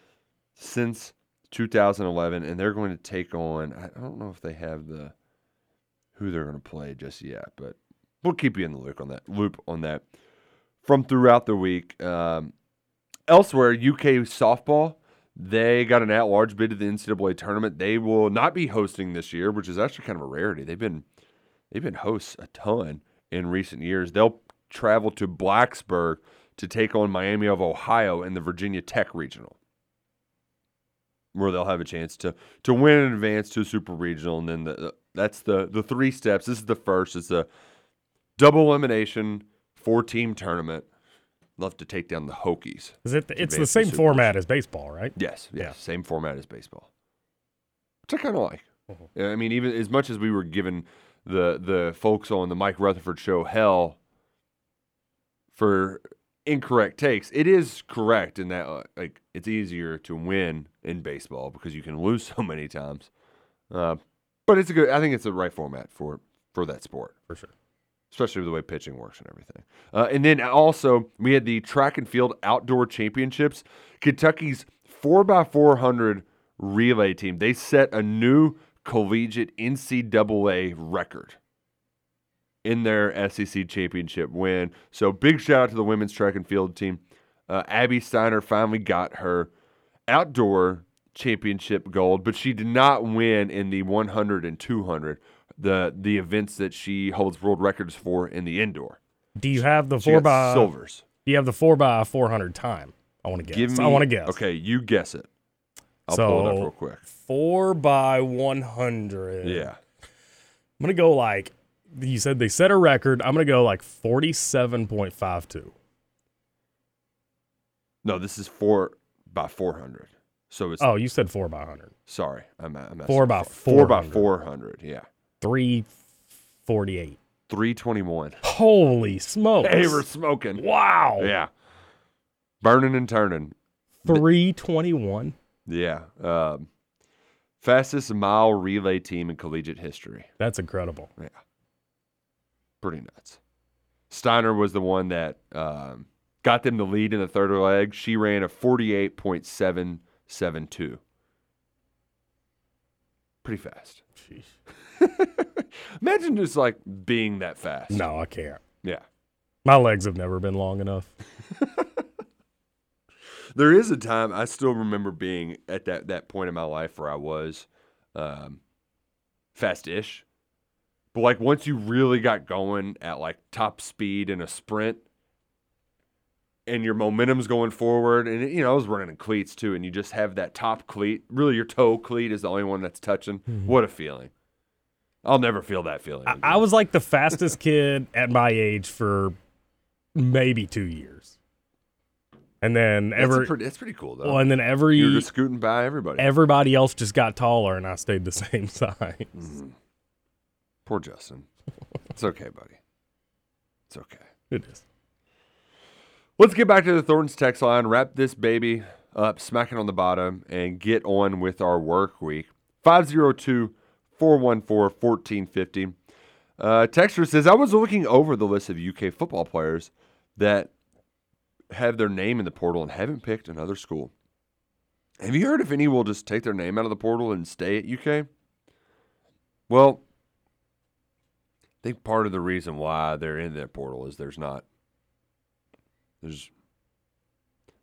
since 2011, and they're going to take on. I don't know if they have the who they're going to play just yet, but we'll keep you in the loop on that. Loop on that from throughout the week. Um, elsewhere, UK softball. They got an at-large bid to the NCAA tournament. They will not be hosting this year, which is actually kind of a rarity. They've been they've been hosts a ton in recent years. They'll travel to Blacksburg to take on Miami of Ohio in the Virginia Tech Regional, where they'll have a chance to to win and advance to a Super Regional, and then the, the- that's the the three steps. This is the first. It's a double elimination four team tournament. Love to take down the Hokies. Is it? It's the same format as baseball, right? Yes, yes, Yeah. same format as baseball. Which I kind of like. Mm-hmm. I mean, even as much as we were giving the the folks on the Mike Rutherford show hell for incorrect takes, it is correct in that uh, like it's easier to win in baseball because you can lose so many times. Uh, but it's a good. I think it's the right format for for that sport for sure especially with the way pitching works and everything. Uh, and then also we had the track and field outdoor championships. Kentucky's four x four hundred relay team they set a new collegiate NCAA record in their SEC championship win. So big shout out to the women's track and field team. Uh, Abby Steiner finally got her outdoor championship gold, but she did not win in the 100 and 200, the the events that she holds world records for in the indoor. Do you have the She four by silvers? Do you have the four by four hundred time? I want to guess. Give me, I want to guess. Okay, you guess it. I'll so pull it up real quick. four by one hundred. Yeah. I'm gonna go like you said. They set a record. I'm gonna go like forty-seven point five two. No, this is four by 400. So it's Oh, you said four by hundred. sorry, I'm, I'm Four by four by 400. 400. Yeah, Three forty-eight. 321. Holy smokes! Hey, we're smoking. Wow. Yeah. Burning and turning. Three twenty-one. Yeah. Um, fastest mile relay team in collegiate history. That's incredible. Yeah. Pretty nuts. Steiner was the one that um, got them the lead in the third leg. She ran a 48.772. Pretty fast. Jeez. Imagine just like being that fast. No, I can't. Yeah. My legs have never been long enough. There is a time I still remember being at that, that point in my life where I was um, fast-ish. But like once you really got going at like top speed in a sprint and your momentum's going forward and you know I was running in cleats too and you just have that top cleat, really your toe cleat is the only one that's touching. What a feeling. I'll never feel that feeling. I, I was like the fastest kid at my age for maybe two years. And then That's, every a pretty, that's pretty cool though. well, and then every You're just scooting by everybody. everybody else just got taller, and I stayed the same size. Mm. Poor Justin. It's okay, buddy. It's okay. It is. Let's get back to the Thornton's text line, wrap this baby up, smack it on the bottom, and get on with our work week. 502 414 1450. Uh, Texter says, I was looking over the list of UK football players that have their name in the portal and haven't picked another school. Have you heard if any will just take their name out of the portal and stay at UK? Well, I think part of the reason why they're in that portal is there's not there's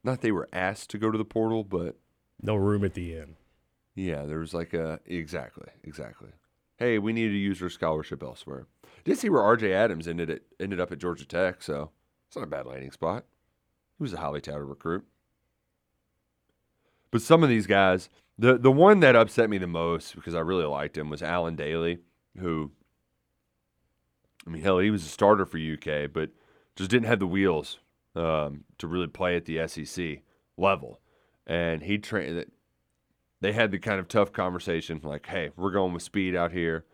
not they were asked to go to the portal, but No room at the end. yeah, there was like a exactly, exactly. Hey, we need to use scholarship elsewhere. Did see where RJ Adams ended it ended up at Georgia Tech, so it's not a bad landing spot. He was a highly touted recruit. But some of these guys, the the one that upset me the most because I really liked him was Alan Daly, who I mean, hell, he was a starter for UK, but just didn't have the wheels um, to really play at the SEC level. And he trained. They had the kind of tough conversation, like, "Hey, we're going with speed out here.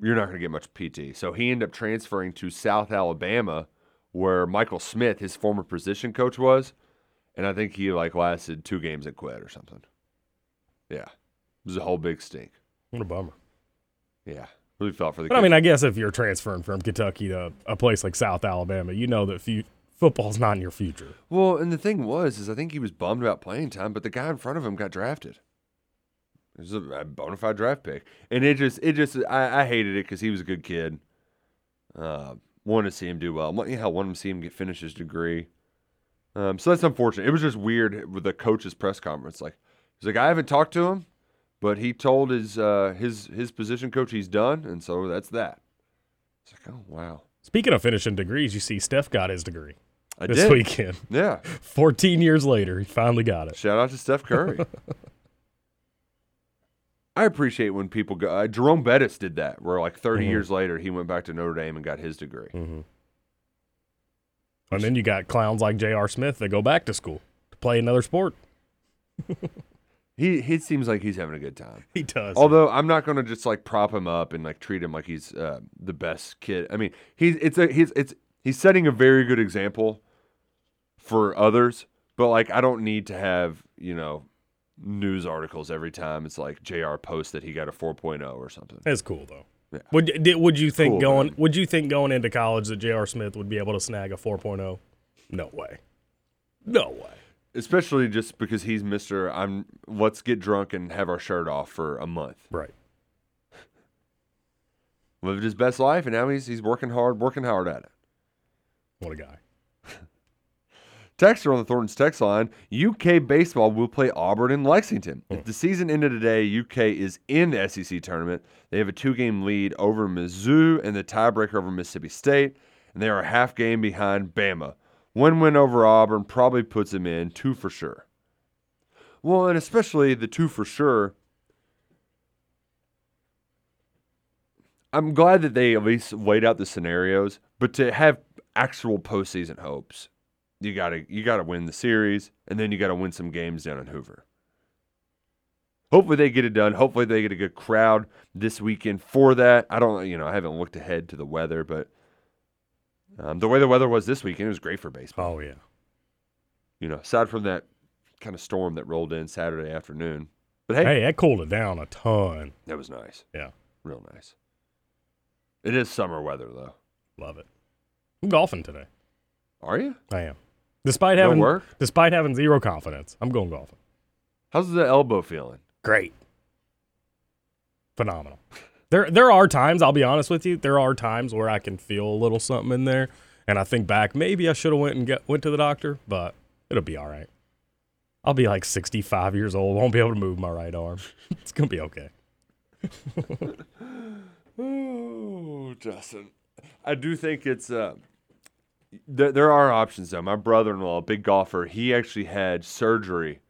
You're not going to get much PT." So he ended up transferring to South Alabama, where Michael Smith, his former position coach, was, and I think he like lasted two games and quit or something. Yeah, it was a whole big stink. What a bummer. Yeah, really felt for the. But I mean, I guess if you're transferring from Kentucky to a place like South Alabama, you know that football's not in your future. Well, and the thing was, is I think he was bummed about playing time, but the guy in front of him got drafted. It was a, a bona fide draft pick, and it just, it just, I, I hated it because he was a good kid. Uh, wanted to see him do well. You know, wanted to see him get finish his degree. Um, so that's unfortunate. It was just weird with the coach's press conference. Like, he's like, I haven't talked to him, but he told his uh, his his position coach he's done, and so that's that. It's like, oh wow. Speaking of finishing degrees, you see Steph got his degree I this did. weekend. Yeah. 14 years later, he finally got it. Shout out to Steph Curry. I appreciate when people go. Uh, Jerome Bettis did that, where like 30 Mhm. years later he went back to Notre Dame and got his degree. Mm-hmm. And then you got clowns like J.R. Smith that go back to school to play another sport. He he seems like he's having a good time. He does. Although I'm not going to just like prop him up and like treat him like he's uh, the best kid. I mean, he's it's a he's it's he's setting a very good example for others. But like, I don't need to have you know news articles every time it's like J.R. posts that he got a 4.0 or something. That's cool though. Yeah. Would did, would you think Cool, going man. would you think going into college that J.R. Smith would be able to snag a 4.0? No way. No way. Especially just because he's Mister. I'm. Let's get drunk and have our shirt off for a month. Right. Lived his best life, and now he's he's working hard, working hard at it. What a guy. Texter on the Thornton's text line: UK baseball will play Auburn in Lexington. Hmm. If the season ended today, UK is in the SEC tournament. They have a two-game lead over Mizzou and the tiebreaker over Mississippi State, and they are a half game behind Bama. One win over Auburn probably puts them in two for sure. Well, and especially the two for sure. I'm glad that they at least laid out the scenarios, but to have actual postseason hopes, you gotta you gotta win the series, and then you gotta win some games down in Hoover. Hopefully they get it done. Hopefully they get a good crowd this weekend for that. I don't, you know, I haven't looked ahead to the weather, but um, the way the weather was this weekend, it was great for baseball. Oh yeah. You know, aside from that kind of storm that rolled in Saturday afternoon. But hey, Hey, that cooled it down a ton. that was nice. Yeah, Real nice. It is summer weather though. love it. I'm golfing today. Are you? I am. Despite No having work? despite having zero confidence, I'm going golfing. How's the elbow feeling? Great. Phenomenal. There there are times, I'll be honest with you, there are times where I can feel a little something in there and I think back maybe I should have went and get went to the doctor, but it'll be all right. I'll be like 65 years old, won't be able to move my right arm. it's going to be okay. Oh, Justin. I do think it's uh there, there are options though. My brother-in-law, big golfer, he actually had surgery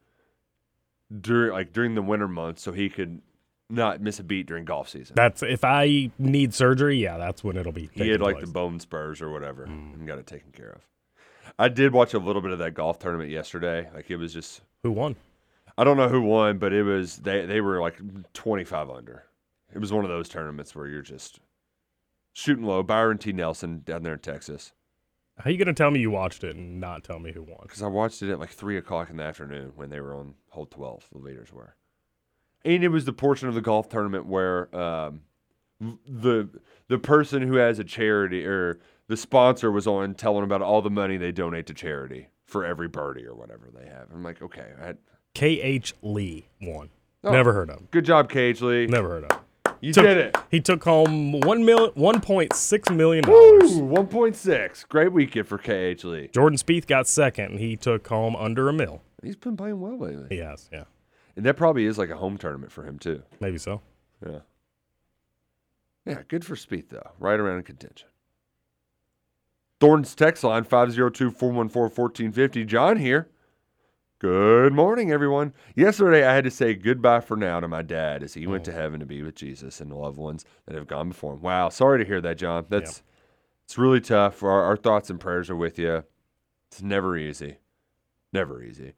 during like during the winter months so he could not miss a beat during golf season. That's if I need surgery, yeah, that's when it'll be. he had like place. the bone spurs or whatever mm. and got it taken care of. I did watch a little bit of that golf tournament yesterday. Like it was just Who won? I don't know who won, but it was they they were like 25 under. It was one of those tournaments where you're just shooting low. Byron T. Nelson down there in Texas. How are you gonna tell me you watched it and not tell me who won? Because I watched it at like three o'clock in the afternoon when they were on hole 12. The leaders were, and it was the portion of the golf tournament where um, the the person who has a charity or the sponsor was on telling about all the money they donate to charity for every birdie or whatever they have. I'm like, okay, I, K.H. Lee won. Oh. Never heard of him. good job, K.H. Lee. Never heard of him. You Took- did it. He took home one million, one point six million dollars. 1.6. Great weekend for KH Lee. Jordan Spieth got second, and he took home under a mil. He's been playing well lately. He has, yeah, And that probably is like a home tournament for him, too. maybe so. Yeah. Yeah, good for Spieth though. Right around in contention. Thornton's text line 502 414 1450. John here. Good morning, everyone. Yesterday, I had to say goodbye for now to my dad as he went to oh. heaven to be with Jesus and the loved ones that have gone before him. Wow, sorry to hear that, John. That's it's really tough. Our, our thoughts and prayers are with you. It's never easy, never easy.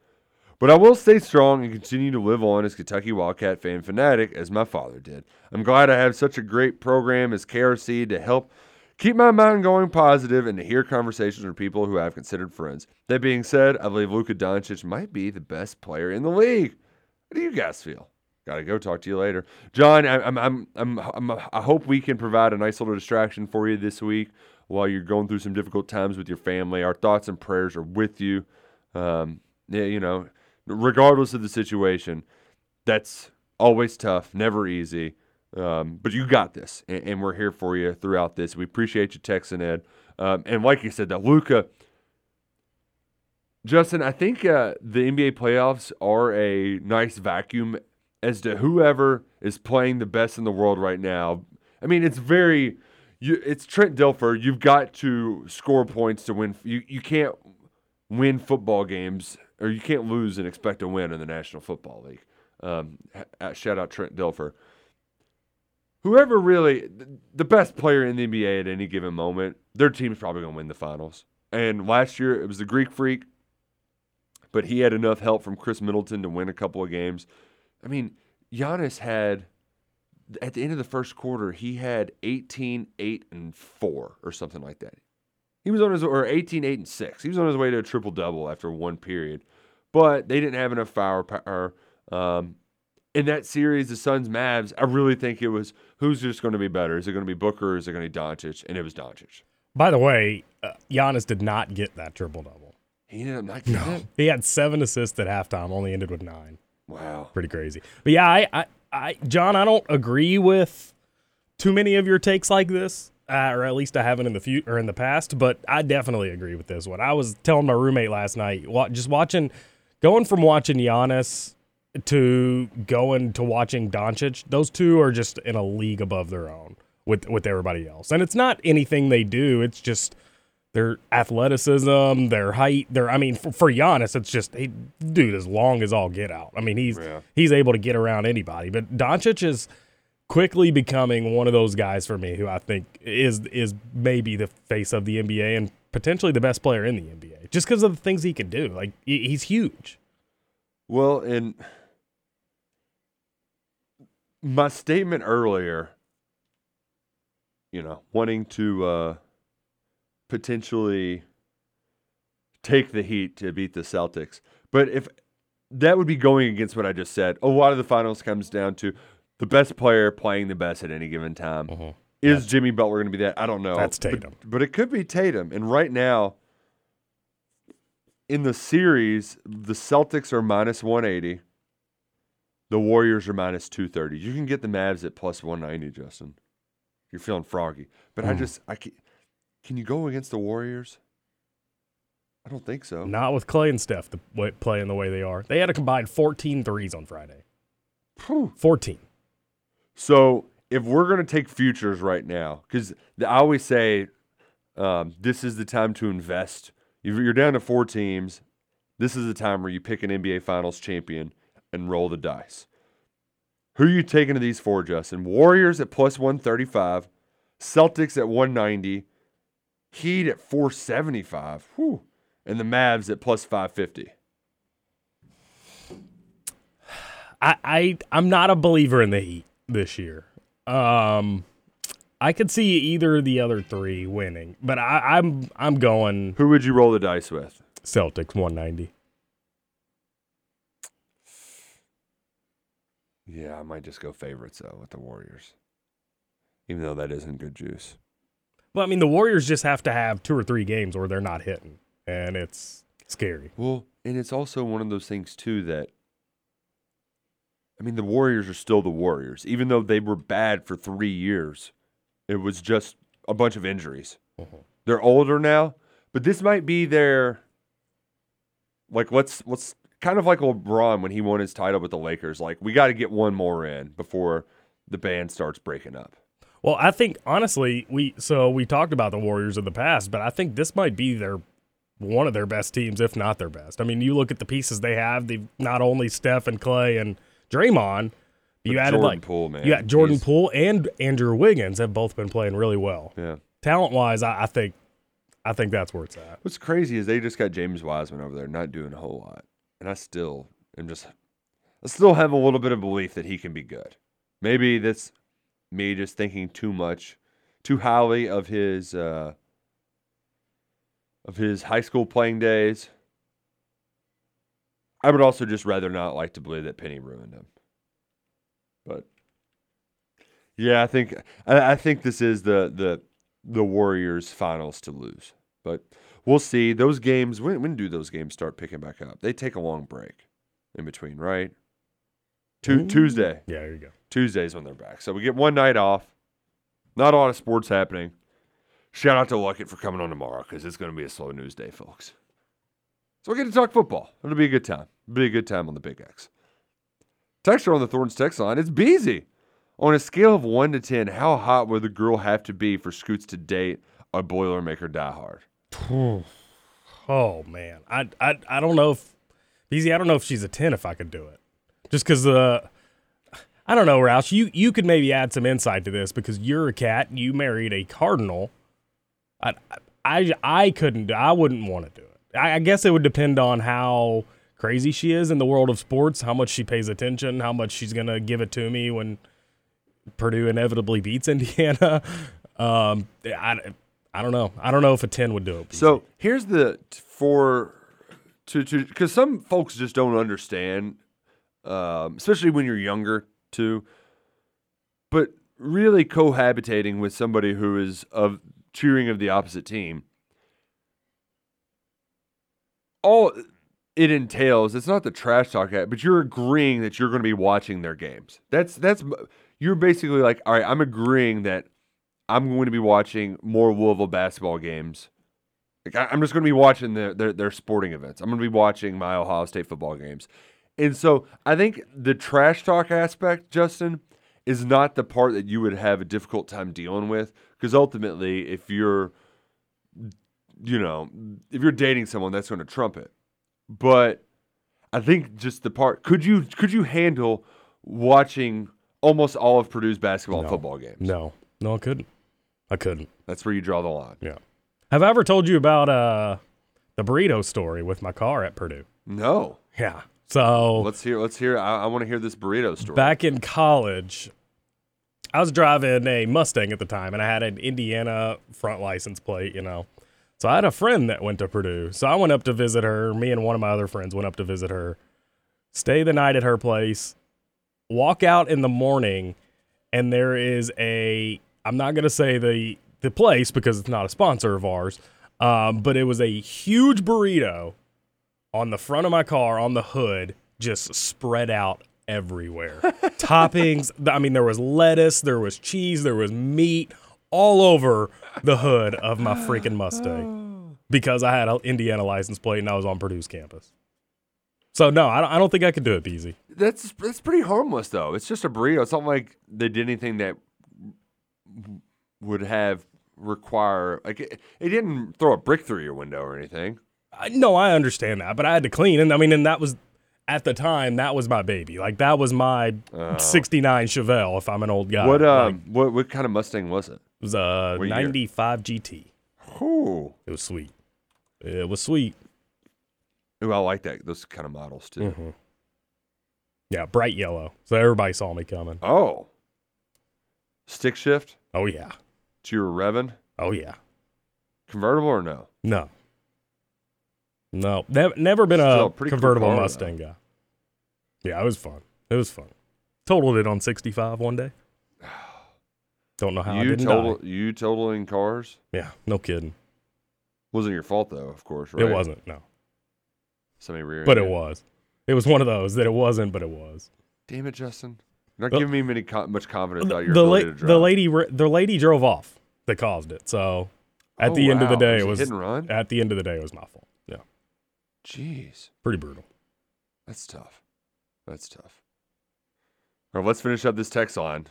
But I will stay strong and continue to live on as Kentucky Wildcat fan fanatic as my father did. I'm glad I have such a great program as KRC to help keep my mind going positive and to hear conversations with people who I've considered friends. That being said, I believe Luka Doncic might be the best player in the league. What do you guys feel? Gotta go. Talk to you later, John. I, I'm, I'm, I'm, I'm, I hope we can provide a nice little distraction for you this week while you're going through some difficult times with your family. Our thoughts and prayers are with you. Um, yeah, you know, regardless of the situation, that's always tough, never easy. Um, but you got this, and, and we're here for you throughout this. We appreciate you texting Ed. Um, and like you said, that Luka, Justin, I think uh, the NBA playoffs are a nice vacuum as to whoever is playing the best in the world right now. I mean, it's very, you, it's Trent Dilfer. You've got to score points to win. You you can't win football games, or you can't lose and expect to win in the National Football League. Um, shout out Trent Dilfer. Whoever really the best player in the NBA at any given moment, their team's probably going to win the finals. And last year it was the Greek Freak, but he had enough help from Khris Middleton to win a couple of games. I mean, Giannis had at the end of the first quarter, he had 18, 8, and 4 or something like that. He was on his or 18, 8, and 6. He was on his way to a triple double after one period. But they didn't have enough firepower. Um, in that series, the Suns Mavs, I really think it was who's just going to be better? Is it going to be Booker or is it going to be Doncic? And it was Doncic. By the way, uh, Giannis did not get that triple double. He ended up not getting it. He had seven assists at halftime, only ended with nine. Wow. Pretty crazy. But yeah, I, I, I John, I don't agree with too many of your takes like this, uh, or at least I haven't in the future or in the past. But I definitely agree with this one. I was telling my roommate last night, just watching, going from watching Giannis to going to watching Doncic. Those two are just in a league above their own with with everybody else, and it's not anything they do. It's just their athleticism, their height, their I mean, for, for Giannis, it's just he, dude as long as all get out. I mean, he's he's able to get around anybody. But Doncic is quickly becoming one of those guys for me who I think is is maybe the face of the NBA and potentially the best player in the NBA just because of the things he can do. Like he's huge. Well, and my statement earlier, you know, wanting to uh, potentially take the Heat to beat the Celtics, but if that would be going against what I just said. A lot of the finals comes down to the best player playing the best at any given time. Is Jimmy Butler going to be that? I don't know. That's Tatum. but, it could be Tatum. And right now, in the series, the Celtics are minus 180. The Warriors are minus 230. You can get the Mavs at plus 190, Justin. You're feeling froggy. But I Mm. just, I can, can you go against the Warriors? I don't think so. Not with Clay and Steph the way, playing the way they are. They had a combined 14 threes on Friday. 14. So if we're going to take futures right now, because I always say um, this is the time to invest. You're down to four teams. This is the time where you pick an NBA Finals champion and roll the dice. Who are you taking to these four, Justin? Warriors at plus 135, Celtics at 190, Heat at 475, whew, and the Mavs at plus 550. I, I I'm not a believer in the Heat this year. Um, I could see either of the other three winning, but I, I'm I'm going Who would you roll the dice with? Celtics 190. Yeah, I might just go favorites though with the Warriors, even though that isn't good juice. Well, I mean the Warriors just have to have two or three games where they're not hitting, and it's scary. Well, and it's also one of those things too that I mean the Warriors are still the Warriors, even though they were bad for three years. It was just a bunch of injuries. Mm-hmm. They're older now, but this might be their like let's let's kind of like LeBron when he won his title with the Lakers. Like we got to get one more in before the band starts breaking up. Well, I think honestly, we so we talked about the Warriors in the past, but I think this might be their one of their best teams, if not their best. I mean, you look at the pieces they have. They've not only Steph and Klay and Draymond. You added Jordan like Poole, man, You got Jordan he's- Poole and Andrew Wiggins have both been playing really well. Yeah. Talent wise, I, I think I think that's where it's at. What's crazy is they just got James Wiseman over there, not doing a whole lot, and I still am just, I still have a little bit of belief that he can be good. Maybe that's me just thinking too much, too highly of his, uh, of his high school playing days. I would also just rather not like to believe that Penny ruined him. But yeah, I think I, I think this is the the the Warriors finals to lose. But we'll see. Those games when when do those games start picking back up? They take a long break in between, right? Tu- Ooh. Tuesday. Yeah, there you go. Tuesdays when they're back. So we get one night off. Not a lot of sports happening. Shout out to Luckett for coming on tomorrow because it's going to be a slow news day, folks. So we get to talk football. It'll be a good time. It'll be a good time on the Big X. Texture on the Thorns text line. It's Beezy. On a scale of 1 to 10, how hot would the girl have to be for Scoots to date a Boilermaker diehard? Oh man, I I I don't know if Beezy. I don't know if she's a ten. If I could do it, just because uh, I don't know, Roush. You you could maybe add some insight to this because you're a cat. You married a cardinal. I I I couldn't. I wouldn't want to do it. I, I guess it would depend on how crazy she is in the world of sports, how much she pays attention, how much she's gonna give it to me when Purdue inevitably beats Indiana. Um, I, I don't know. I don't know if a ten would do it. So here's the for to to because some folks just don't understand, um, especially when you're younger too. But really cohabitating with somebody who is of cheering of the opposite team, all it entails it's not the trash talk but you're agreeing that you're going to be watching their games. That's that's you're basically like, all right, I'm agreeing that I'm going to be watching more Louisville basketball games. Like I, I'm just going to be watching their, their their sporting events. I'm going to be watching my Ohio State football games. And so I think the trash talk aspect, Justin, is not the part that you would have a difficult time dealing with because ultimately, if you're, you know, if you're dating someone, that's going to trump it. But I think just the part could you could you handle watching almost all of Purdue's basketball and football games? No, no, I couldn't. I couldn't. That's where you draw the line. Yeah. Have I ever told you about uh the burrito story with my car at Purdue? No. Yeah. So let's hear. Let's hear. I, I want to hear this burrito story. back in college, I was driving a Mustang at the time, and I had an Indiana front license plate. You know, so I had a friend that went to Purdue, so I went up to visit her. Me and one of my other friends went up to visit her. stay the night at her place, walk out in the morning, and there is a I'm not gonna say the the place because it's not a sponsor of ours, um, but it was a huge burrito on the front of my car on the hood, just spread out everywhere. Toppings. I mean, there was lettuce, there was cheese, there was meat all over the hood of my freaking Mustang oh. because I had an Indiana license plate and I was on Purdue's campus. So no, I don't, I don't think I could do it, Beezy. That's that's pretty harmless though. It's just a burrito. It's not like they did anything that would have require like it, it didn't throw a brick through your window or anything. I, no, I understand that, but I had to clean, and I mean, and that was at the time that was my baby. Like that was my '69 Chevelle. If I'm an old guy, what Like, um what what kind of Mustang was it? it was a what year? '95 GT. Ooh. It was sweet. It was sweet. Ooh, I like that those kind of models too. Mhm. Yeah, bright yellow. So everybody saw me coming. Oh. Stick shift? Oh yeah. So you were revving? Oh yeah. Convertible or no? No. No, never, never been Still a a pretty cool convertible car, though. Mustang guy. Yeah, it was fun. It was fun. Totaled it on 65 one day. Don't know how I you didn't total die. you totaling cars? Yeah, no kidding. Wasn't your fault though, of course, right? It wasn't, no. Somebody rear But it was. It was one of those that it wasn't, but it was. Damn it, Justin. You're not Well, giving me many co- much confidence about your the, ability la- to drive. the lady re- the lady drove off that caused it. So at Oh, the end of the day, Was it it was hit and run? at the end of the day, it was my fault. Yeah, Jeez. pretty brutal. That's tough. That's tough. All right, let's finish up this text line.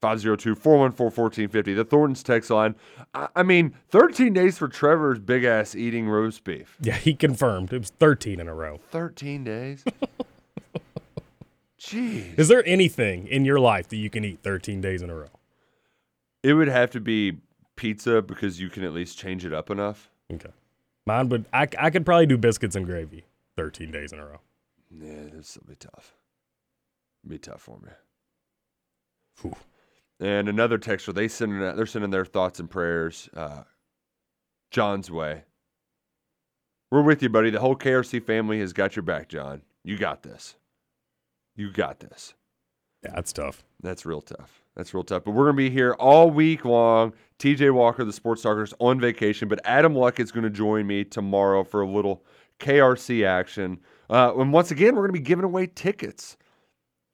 502 414 1450. The Thornton's text line. I, I mean, 13 days for Trevor's big ass eating roast beef. Yeah, he confirmed it was 13 in a row. 13 days? Jeez. Is there anything in your life that you can eat 13 days in a row? It would have to be pizza because you can at least change it up enough. Okay. Mine would, I, I could probably do biscuits and gravy 13 days in a row. Yeah, this will be tough. Be tough for me. And another texter, they sending they're sending their thoughts and prayers uh, John's way. We're with you, buddy. The whole KRC family has got your back, John. You got this. You got this. Yeah, that's tough. That's real tough. That's real tough. But we're going to be here all week long. TJ Walker, the sports talker, is on vacation, but Adam Luck is going to join me tomorrow for a little KRC action. Uh, and once again, we're going to be giving away tickets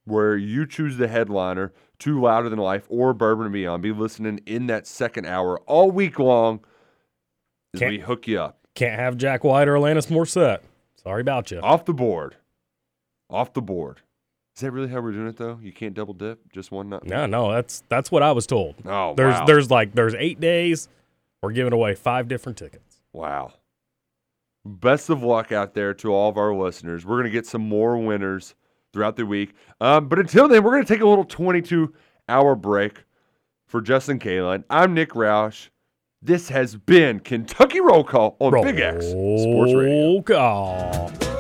where you choose the headliner to Louder Than Life or Bourbon and Beyond. Be listening in that second hour all week long as Can't- we hook you up. Can't have Jack White or Alanis Morissette. Sorry about you. Off the board. Off the board. Is that really how we're doing it, though? You can't double dip? Just one nut? No, no, that's that's what I was told. Oh, there's wow. there's like there's eight days. We're giving away five different tickets. Wow. Best of luck out there to all of our listeners. We're going to get some more winners throughout the week. Um, but until then, we're going to take a little 22 hour break for Justin Kalen. I'm Nick Roush. This has been Kentucky Roll Call on Big X Sports Radio. Roll call.